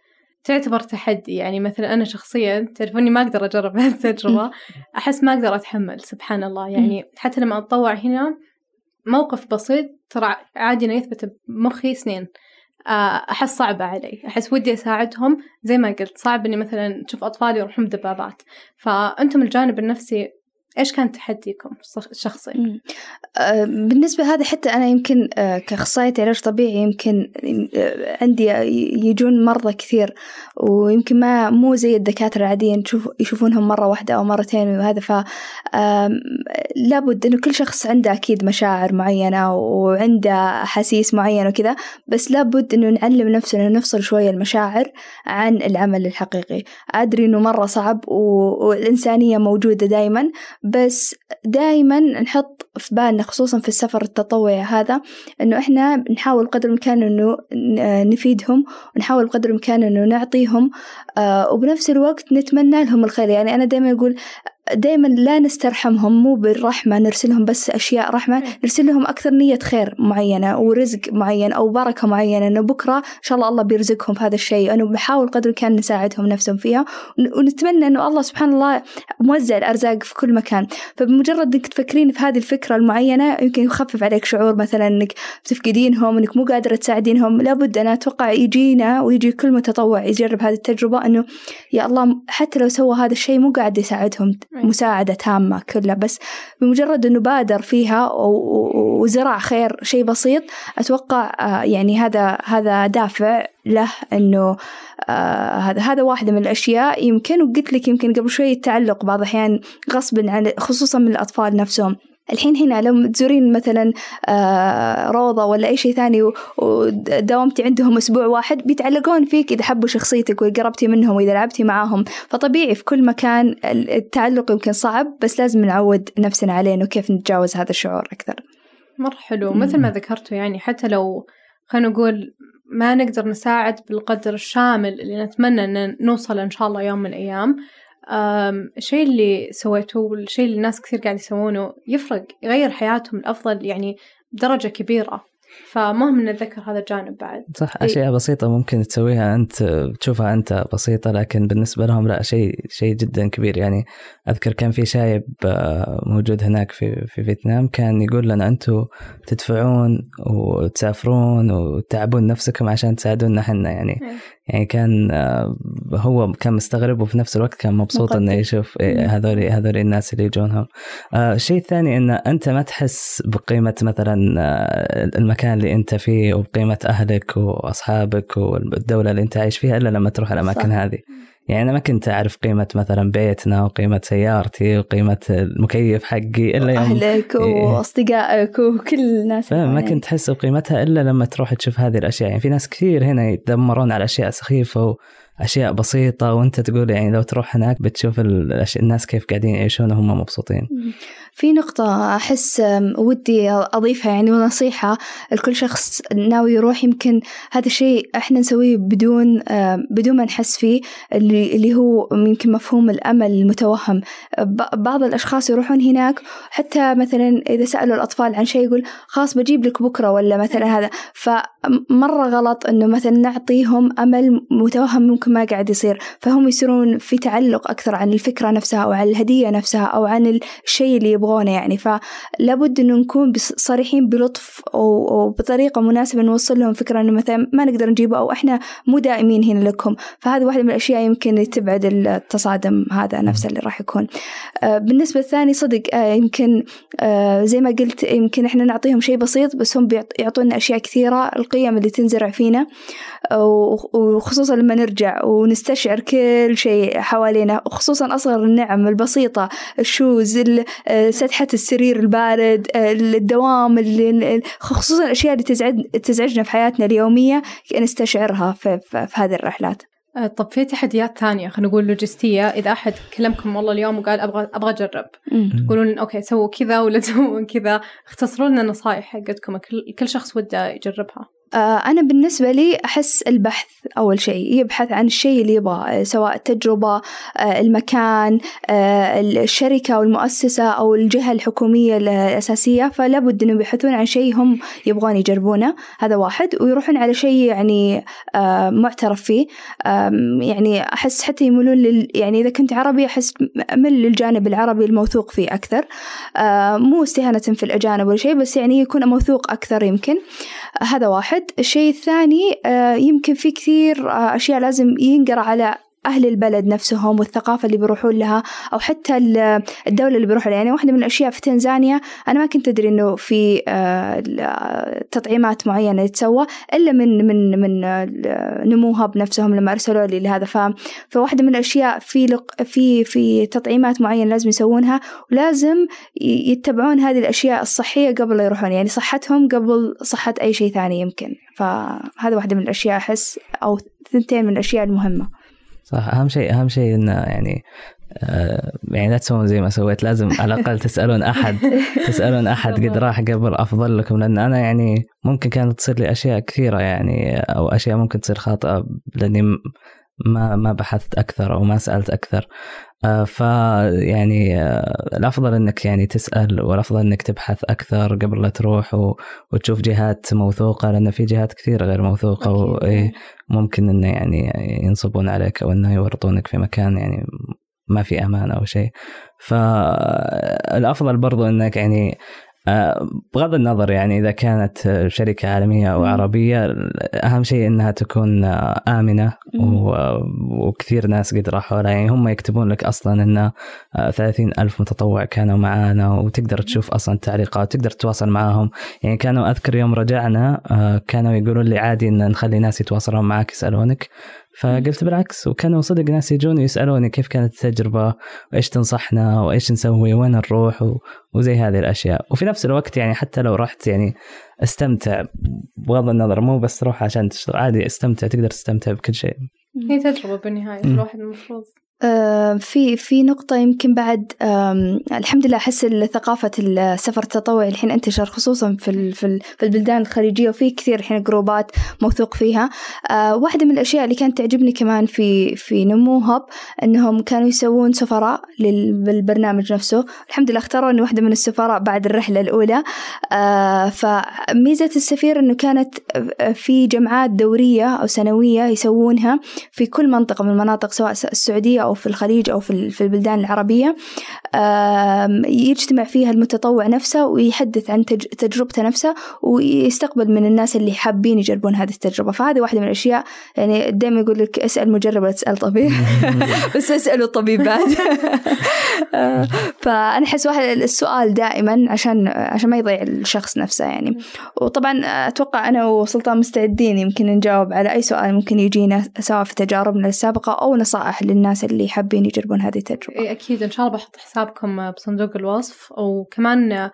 تعتبر تحدي. يعني مثلا أنا شخصيا تعرفوني ما أقدر أجرب هذه التجربة. أحس ما أقدر أتحمل سبحان الله. يعني حتى لما أتطوع هنا موقف بسيط ترى عادي إنه يثبت بمخي سنين. آه، أحس صعبة علي. أحس ودي أساعدهم زي ما قلت. صعب إني مثلا تشوف اطفال يروحون دبابات فأنتم الجانب النفسي إيش كان تحديكم الشخصي؟ آه، بالنسبة هذا حتى أنا يمكن آه، كأخصائية علاج طبيعي يمكن آه، عندي يجون مرضى كثير ويمكن ما مو زي الدكاترة العاديين تشوف يشوفونهم مرة واحدة أو مرتين وهذا ف لابد إنه كل شخص عنده أكيد مشاعر معينة وعنده أحاسيس معينة وكذا بس لابد إنه نعلم نفسنا نفصل شوية المشاعر عن العمل الحقيقي أدري إنه مرة صعب والإنسانية موجودة دايما بس دائما نحط في بالنا خصوصا في السفر التطوعي هذا إنه إحنا نحاول قدر الإمكان إنه نفيدهم ونحاول قدر الإمكان إنه نعطيهم آه وبنفس الوقت نتمنى لهم الخير. يعني أنا دائما أقول دائما لا نسترحمهم مو بالرحمة نرسلهم بس أشياء رحمة نرسل لهم أكثر نية خير معينة ورزق معين أو بركة معينة. إنه بكرة إن شاء الله الله بيرزقهم في هذا الشيء. أنا بحاول قدر الإمكان نساعدهم نفسهم فيها. ونتمنى إنه الله سبحان الله موزع الأرزاق في كل مكان. فبمجرد إنك تفكرين في هذه الفكرة المعينة يمكن يخفف عليك شعور مثلا إنك بتفقدينهم إنك مو قادرة تساعدينهم. لابد أنا أتوقع يجينا ويجي كل متطوع يجرب هذه التجربة إنه يا الله حتى لو سوى هذا الشيء مو قاعد يساعدهم. مساعدة تامة كلها. بس بمجرد أنه بادر فيها وزرع خير شيء بسيط أتوقع آه، يعني هذا هذا دافع له إنه آه هذا هذا واحدة من الأشياء. يمكن وقلت لك يمكن قبل شوي التعلق بعض الأحيان غصبا عن خصوصا من الأطفال نفسهم. الحين هنا لو تزورين مثلا آه، روضة ولا أي شيء ثاني وداومتي عندهم أسبوع واحد بيتعلقون فيك إذا حبوا شخصيتك وقربتي منهم وإذا لعبتي معاهم. فطبيعي في كل مكان التعلق يمكن صعب بس لازم نعود نفسنا عليه إنه كيف نتجاوز هذا الشعور أكثر. مرة حلو. مثل ما ذكرتوا يعني حتى لو خلينا نقول ما نقدر نساعد بالقدر الشامل اللي نتمنى أن نوصل إن شاء الله يوم من الأيام الشيء اللي سويتوه والشيء اللي الناس كثير قاعد يسوونه يفرق يغير حياتهم الأفضل يعني بدرجة كبيرة. فمهم نتذكر هذا الجانب بعد. صح أشياء بسيطة ممكن تسويها أنت تشوفها أنت بسيطة لكن بالنسبة لهم لا شيء شيء جدا كبير. يعني أذكر كان في شايب آه، موجود هناك في في فيتنام كان يقول لنا أنتم تدفعون وتسافرون وتعبون نفسكم عشان تساعدونا إحنا يعني. يعني كان آه، هو كان مستغرب وفي نفس الوقت كان مبسوط إنه يشوف إيه، هذول هذول الناس اللي يجونهم. آه، الشيء الثاني إنه أنت ما تحس بقيمة مثلا المكان اللي أنت فيه وبقيمة أهلك وأصحابك والدولة اللي أنت عايش فيها إلا لما تروح الأماكن هذه. يعني أنا ما كنت أعرف قيمة مثلا بيتنا وقيمة سيارتي وقيمة المكيف حقي إلا يوم أهلك إيه. وأصدقائك وكل الناس ما كنت تحس بقيمتها إلا لما تروح تشوف هذه الأشياء يعني في ناس كثير هنا يتدمرون على أشياء سخيفة أشياء بسيطة وأنت تقول يعني لو تروح هناك بتشوف الناس كيف قاعدين يعيشون وهم مبسوطين. في نقطة أحس ودي أضيفها يعني ونصيحة. لكل شخص ناوي يروح يمكن هذا الشيء إحنا نسويه بدون بدون ما نحس فيه اللي اللي هو يمكن مفهوم الأمل المتوهم. بعض الأشخاص يروحون هناك حتى مثلا إذا سألوا الأطفال عن شيء يقول خلاص بجيب لك بكرة ولا مثلا هذا. فمرة غلط إنه مثلا نعطيهم أمل متوهم ممكن ما قاعد يصير. فهم يصيرون في تعلق أكثر عن الفكرة نفسها أو عن الهدية نفسها أو عن الشيء اللي يبغونه يعني. فلابد إنه نكون صريحين بلطف وبطريقة مناسبة نوصل لهم فكرة إنه مثلا ما نقدر نجيبه أو إحنا مو دائمين هنا لكم. فهذه واحدة من الأشياء يمكن تبعد التصادم هذا نفسه اللي راح يكون. آه، بالنسبة الثاني صدق آه، يمكن آه، زي ما قلت يمكن إحنا نعطيهم شيء بسيط بس هم يعطونا أشياء كثيرة القيم اللي تنزرع فينا. وخصوصا لما نرجع ونستشعر كل شيء حوالينا وخصوصا أصغر النعم البسيطة الشوز سدحة السرير البارد الدوام اللي خصوصا الأشياء اللي تزعج تزعجنا في حياتنا اليومية نستشعرها في, في, في هذه الرحلات. أه، طب في تحديات ثانية خلينا نقول لوجستية. إذا أحد كلمكم والله اليوم وقال أبغى أبغى أجرب تقولون أوكي سووا كذا ولا تسوون كذا اختصروا لنا النصائح حقتكم كل شخص وده يجربها. آه، أنا بالنسبة لي أحس البحث أول شيء يبحث عن الشيء اللي يبغاه سواء التجربة آه، المكان آه، الشركة أو المؤسسة أو الجهة الحكومية الأساسية فلا بد إنهم يبحثون عن شيء هم يبغون يجربونه هذا واحد. ويروحون على شيء يعني معترف فيه يعني أحس حتى يميلون لل يعني إذا كنت عربي أحس أمل للجانب العربي الموثوق فيه أكثر. مو استهانة في الأجانب ولا شيء بس يعني يكون موثوق أكثر يمكن. هذا واحد. الشيء الثاني آه، يمكن في كثير آه، أشياء لازم ينقرأ على أهل البلد نفسهم والثقافة اللي بيروحون لها أو حتى الدولة اللي بيروحوا لها يعني واحدة من الأشياء في تنزانيا أنا ما كنت أدري إنه في آه، تطعيمات معينة تتسوى إلا من من من نمو هاب نفسهم لما أرسلوا لي لهذا. ف فواحدة من الأشياء في في في تطعيمات معينة لازم يسوونها ولازم يتبعون هذه الأشياء الصحية قبل لا يروحون. يعني صحتهم قبل صحة أي شيء ثاني يمكن. فهذا واحدة من الأشياء أحس أو ثنتين من الأشياء المهمة. صح. أهم شيء أهم شيء انه يعني آه يعني لا تسوون زي ما سويت. لازم على الأقل تسألون أحد. تسألون أحد قد راح قبل أفضل لكم. لأن أنا يعني ممكن كانت تصير لي أشياء كثيرة يعني أو أشياء ممكن تصير خاطئة لأني ما ما بحثت أكثر أو ما سألت أكثر. آه، فيعني آه، الأفضل إنك يعني تسأل والأفضل إنك تبحث أكثر قبل لا تروح وتشوف جهات موثوقة لأن في جهات كثيره غير موثوقة وممكن إنه يعني ينصبون عليك أو إنه يورطونك في مكان يعني ما في أمان أو شيء. فالافضل برضو إنك يعني آه، بغض النظر يعني إذا كانت شركة عالمية أو عربية أهم شيء إنها تكون آمنة وكثير ناس قد راحوا لها. يعني هم يكتبون لك أصلا إن 30 ألف متطوع كانوا معانا وتقدر تشوف أصلا التعليقات تقدر تتواصل معاهم. يعني كانوا أذكر يوم رجعنا آه، كانوا يقولون لي عادي إن نخلي ناس يتواصلون معك يسألونك. فقلت بالعكس وكانوا صدق ناس يجون يسألوني كيف كانت التجربة وإيش تنصحنا وإيش نسوي وين نروح وزي هذه الأشياء. وفي نفس الوقت يعني حتى لو رحت يعني استمتع بغض النظر مو بس تروح عشان تشتغل عادي استمتع تقدر تستمتع بكل شيء. هي تجربة بالنهاية الواحد المفروض في في نقطة يمكن بعد الحمد لله أحس ثقافة السفر التطوعي الحين انتشر خصوصا في في البلدان الخليجية وفي كثير الحين جروبات موثوق فيها. آه، واحدة من الأشياء اللي كانت تعجبني كمان في في نمو هب إنهم كانوا يسوون سفراء للبرنامج نفسه. الحمد لله اختاروا إني واحدة من السفراء بعد الرحلة الأولى. آه، فميزة السفير إنه كانت في جمعات دورية أو سنوية يسوونها في كل منطقة من المناطق سواء السعودية أو في الخليج أو في البلدان العربية يجتمع فيها المتطوع نفسه ويحدث عن تجربته نفسه ويستقبل من الناس اللي حابين يجربون هذه التجربة. فهذه واحدة من الأشياء يعني دائما يقول لك اسأل مجرب ولا تسأل طبيب. بس اسألوا الطبيب بعد. فأنا أحس واحد السؤال دائما عشان عشان ما يضيع الشخص نفسه يعني. وطبعا أتوقع أنا وسلطان مستعدين يمكن نجاوب على أي سؤال ممكن يجينا سواء في تجاربنا السابقة أو نصائح للناس اللي حابين يجربون هذه التجربة. إيه أكيد. إن شاء الله بحط حسابكم بصندوق الوصف. وكمان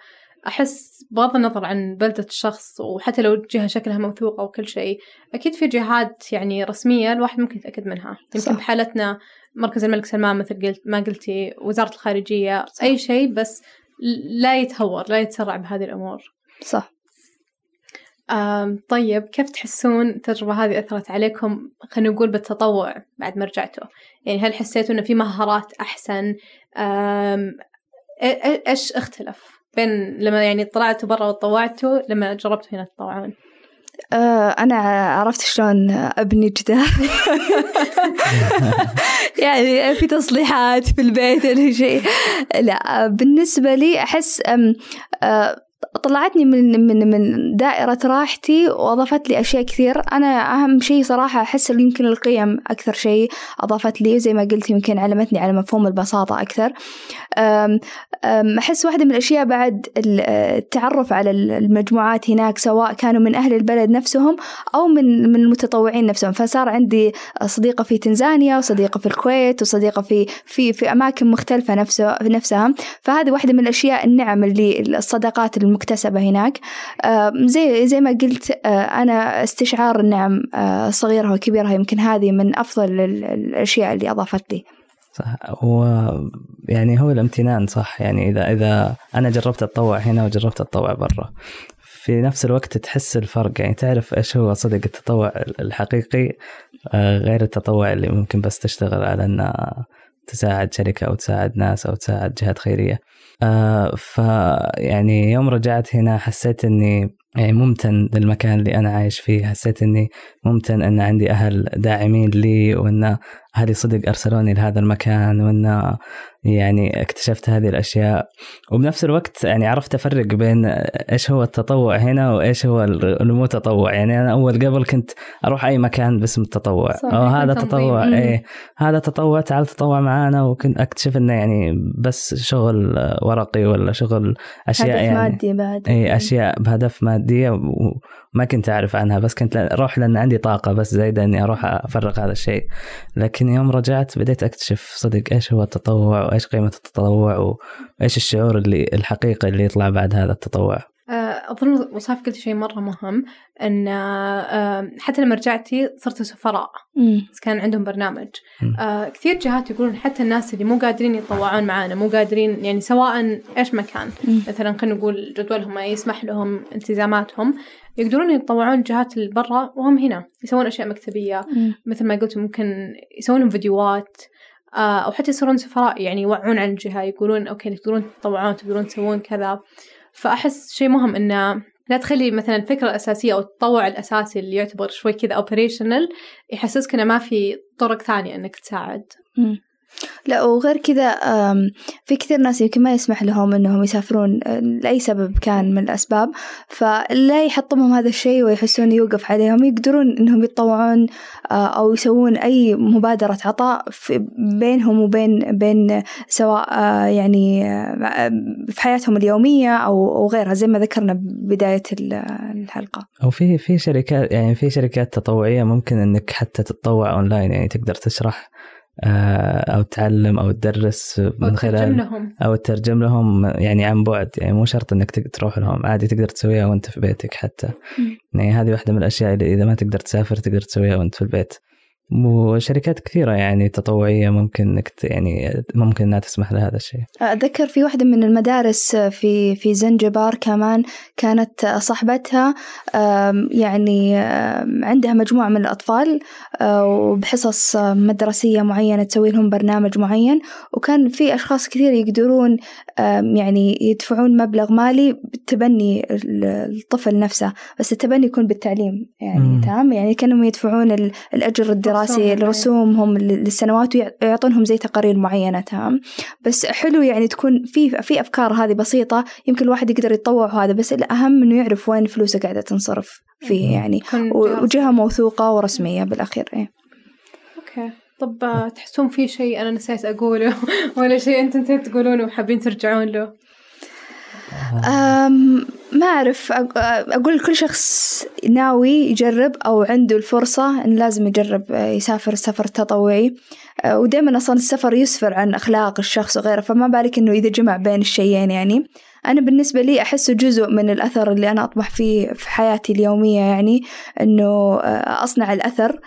أحس بغض النظر عن بلدة الشخص وحتى لو جهة شكلها موثوقة وكل شيء أكيد في جهات يعني رسمية الواحد ممكن يتأكد منها. يمكن صح. بحالتنا مركز الملك سلمان مثل قلت ما قلتي وزارة الخارجية أي شيء بس لا يتهور لا يتسرع بهذه الأمور. صح. طيب كيف تحسون التجربة هذه أثرت عليكم؟ خلينا نقول بالتطوع بعد ما رجعتوا. يعني هل حسيتوا إنه في مهارات أحسن؟ إيش اختلف بين لما يعني طلعتوا برا وتطوعتوا لما جربتوا هنا تطوعون؟ آه، أنا عرفت شلون أبني جدار. يعني في تصليحات في البيت ولا شيء. لا بالنسبة لي أحس آه، طلعتني من من من دائرة راحتي وأضافت لي أشياء كثير. أنا أهم شيء صراحة أحس يمكن القيم أكثر شيء أضافت لي. زي ما قلت يمكن علمتني على مفهوم البساطة أكثر. أحس واحدة من الأشياء بعد ال- التعرف على ال- المجموعات هناك سواء كانوا من أهل البلد نفسهم أو من من المتطوعين نفسهم. فصار عندي صديقة في تنزانيا وصديقة في الكويت وصديقة في في في أماكن مختلفة نفسها نفسها. فهذه واحدة من الأشياء النعم اللي الصداقات المكتسبة هناك. آم، زي زي ما قلت آه، أنا استشعار النعم آه، صغيرها وكبيرها يمكن هذه من أفضل ال- الأشياء اللي أضافت لي. صح. و يعني هو الامتنان صح. يعني إذا إذا أنا جربت أتطوع هنا وجربت أتطوع برا في نفس الوقت تحس الفرق. يعني تعرف إيش هو صدق التطوع الحقيقي آه، غير التطوع اللي ممكن بس تشتغل على ان تساعد شركة أو تساعد ناس أو تساعد جهات خيرية. آه، يعني يوم رجعت هنا حسيت إني يعني ممتن للمكان اللي أنا عايش فيه حسيت إني ممتن أن عندي أهل داعمين لي وأن أهلي صدق أرسلوني لهذا المكان وأن يعني اكتشفت هذه الأشياء. وبنفس الوقت يعني عرفت أفرق بين إيش هو التطوع هنا وإيش هو المو تطوع. يعني أنا أول قبل كنت أروح أي مكان باسم التطوع. يكون هذا. تطوع. إيه. هذا تطوع تعال تطوع معنا وكنت أكتشف إنه يعني بس شغل ورقي ولا شغل أشياء هدف يعني مادي بعد. اي أشياء بهدف مادية وما كنت أعرف عنها. بس كنت أروح لأن عندي طاقة بس زايدة إني أروح أفرغ هذا الشيء لكن يوم رجعت بديت أكتشف صدق إيش هو التطوع وإيش قيمة التطوع وإيش الشعور اللي الحقيقي اللي يطلع بعد هذا التطوع آه، أظن وصاف قلت شيء مرة مهم إن آه، حتى لما رجعتي صرتوا سفراء. بس كان عندهم برنامج مم. آه كثير جهات يقولون حتى الناس اللي مو قادرين يتطوعون معانا مو قادرين يعني سواء إيش ما كان مم. مثلا خلينا نقول جدولهم ما يسمح لهم التزاماتهم يقدرون يتطوعون الجهات اللي برا وهم هنا يسوون أشياء مكتبية مم. مثل ما قلت ممكن يسوون لهم فيديوهات آه أو حتى يصيرون سفراء يعني يوعون عن الجهه يقولون okay تقدرون تتطوعون تقدرون تسوون كذا فأحس شيء مهم انه لا تخلي مثلا الفكرة الأساسية أو التطوع الأساسي اللي يعتبر شوي كذا operational يحسسك إنه ما في طرق ثانية إنك تساعد. مم. لا وغير كذا في كثير ناس يمكن ما يسمح لهم إنهم يسافرون آه، لأي سبب كان من الأسباب فلا يحطمهم هذا الشيء ويحسون يوقف عليهم يقدرون إنهم يتطوعون آه، أو يسوون أي مبادرة عطاء بينهم وبين بين سواء آه، يعني في حياتهم اليومية أو أو غيرها زي ما ذكرنا بداية ال- الحلقة. أو في في شركات يعني في شركات تطوعية ممكن إنك حتى تتطوع أونلاين يعني تقدر تشرح أو تعلم أو تدرس من تترجم خلال لهم. أو تترجم لهم يعني عن بعد يعني مو شرط إنك تروح لهم عادي تقدر تسويها وأنت في بيتك حتى. مم. يعني هذه واحدة من الأشياء اللي إذا ما تقدر تسافر تقدر تسويها وأنت في البيت. وشركات كثيرة يعني تطوعية ممكن إنك يعني ممكن إنها تسمح لهذا الشيء أتذكر في واحدة من المدارس في في زنجبار كمان كانت صاحبتها آم، يعني عندها مجموعة من الأطفال آه، وبحصص مدرسية معينة تسوي لهم برنامج معين وكان في أشخاص كثير يقدرون يعني يدفعون مبلغ مالي بتبني ال- الطفل نفسه بس التبني يكون بالتعليم يعني. تمام يعني كانوا يدفعون ال- الأجر الدراسي رسوم. لرسومهم للسنوات ويعطونهم زي تقارير معينة تمام بس حلو يعني تكون في في أفكار هذه بسيطة يمكن الواحد يقدر يتطوع وهذا بس الأهم إنه يعرف وين فلوسه قاعدة تنصرف فيه. يعني يكون و- جهة وجهة موثوقة ورسمية بالأخير إيه. أوكي طب آه، تحسون في شيء أنا نسيت أقوله ولا شيء أنتم نسيت تقولونه وحابين ترجعون له ما أعرف أق- أقول كل شخص ناوي يجرب أو عنده الفرصة إنه لازم يجرب يسافر السفر التطوعي ودائما أصلا السفر يسفر عن أخلاق الشخص وغيره فما بالك إنه إذا جمع بين الشيئين يعني. أنا بالنسبة لي أحسه جزء من الأثر اللي أنا أطمح فيه في حياتي اليومية يعني إنه أصنع الأثر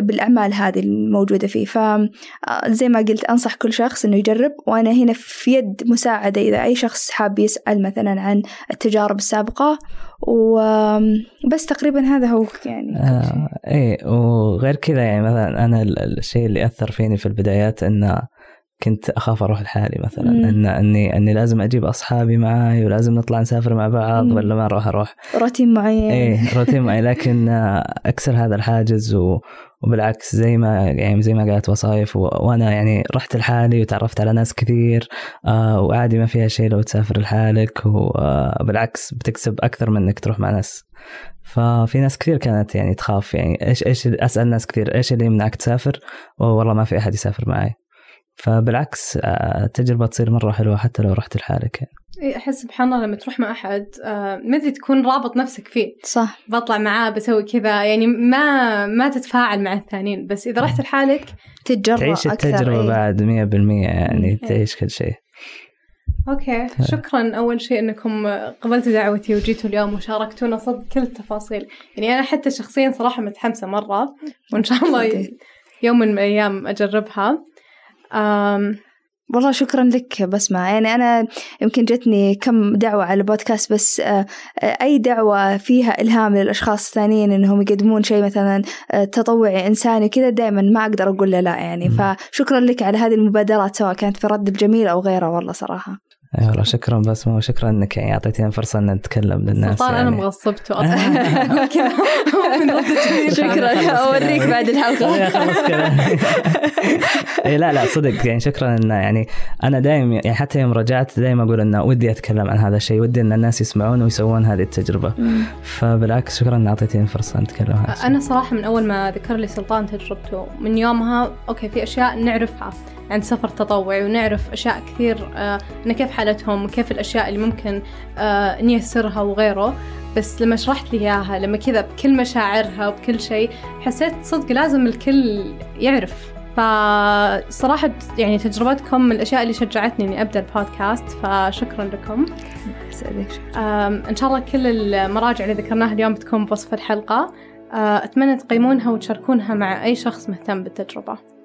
بالأعمال هذه الموجودة فيه. فزي ما قلت أنصح كل شخص إنه يجرب وأنا هنا في يد مساعدة إذا أي شخص حاب يسأل مثلا عن التجارب السابقة وبس تقريبا هذا هو يعني آه إيه وغير كذا يعني مثلا أنا الشيء اللي أثر فيني في البدايات إنه كنت أخاف أروح لحالي مثلا. ان اني إني لازم أجيب أصحابي معي ولازم نطلع نسافر مع بعض مم. ولا ما أروح أروح. روتين معين. إيه روتين معين. لكن أكسر هذا الحاجز و... وبالعكس زي ما يعني زي ما قالت وصايف و... وأنا يعني رحت لحالي وتعرفت على ناس كثير آه وعادي ما فيها شيء لو تسافر لحالك وبالعكس بتكسب أكثر من إنك تروح مع ناس. ففي ناس كثير كانت يعني تخاف يعني إيش إيش أسأل ناس كثير إيش اللي يمنعك تسافر؟ والله ما في أحد يسافر معي فبالعكس التجربة آه، تصير مرة حلوة حتى لو رحت لحالك. يعني. إيه أحس سبحان الله لما تروح مع أحد آه، ما أدري تكون رابط نفسك فيه. صح. بطلع معاه بسوي كذا يعني ما ما تتفاعل مع الثانيين بس إذا رحت لحالك تتجرب تعيش التجربة إيه؟ بعد مية بالمية يعني إيه. تعيش كل شيء. أوكي. شكرا أول شيء إنكم قبلتوا دعوتي وجيتوا اليوم وشاركتونا صدق كل التفاصيل. يعني أنا حتى شخصيا صراحة متحمسة مرة وإن شاء الله يوم من الأيام أجربها. أم والله شكرا لك بسمة. يعني أنا يمكن جتني كم دعوة على البودكاست بس أي دعوة فيها إلهام للأشخاص الثانيين إنهم يقدمون شيء مثلا تطوعي إنساني كذا دائما ما أقدر أقول لا يعني. فشكرا لك على هذه المبادرات سواء كانت في رد الجميل أو غيره والله صراحة. والله شكرا بسمة وشكرا إنك يعني أعطيتينا فرصة إن نتكلم للناس سلطان يعني. أنا مغصبته شكرا. أوريك بعد الحلقة. خلص كذا اي لا لا صدق. يعني شكرا انه يعني أنا دائما يعني حتى يوم رجعت دائما أقول انه ودي أتكلم عن هذا الشيء ودي إن الناس يسمعون ويسوون هذه التجربة. فبالعكس شكرا إن أعطيتيني فرصة نتكلم عنها أنا صراحة من أول ما ذكر لي سلطان تجربته من يومها أوكي في أشياء نعرفها. عن سفر تطوعي ونعرف أشياء كثير آه إن كيف حالتهم وكيف الأشياء اللي ممكن آه نيسرها وغيره. بس لما شرحت لي إياها لما كذا بكل مشاعرها وبكل شيء حسيت صدق لازم الكل يعرف. فصراحة يعني تجربتكم من الأشياء اللي شجعتني إني أبدأ البودكاست فشكرا لكم. إن شاء الله كل المراجع اللي ذكرناها اليوم بتكون بوصف الحلقة. آه، أتمنى تقيمونها وتشاركونها مع أي شخص مهتم بالتجربة.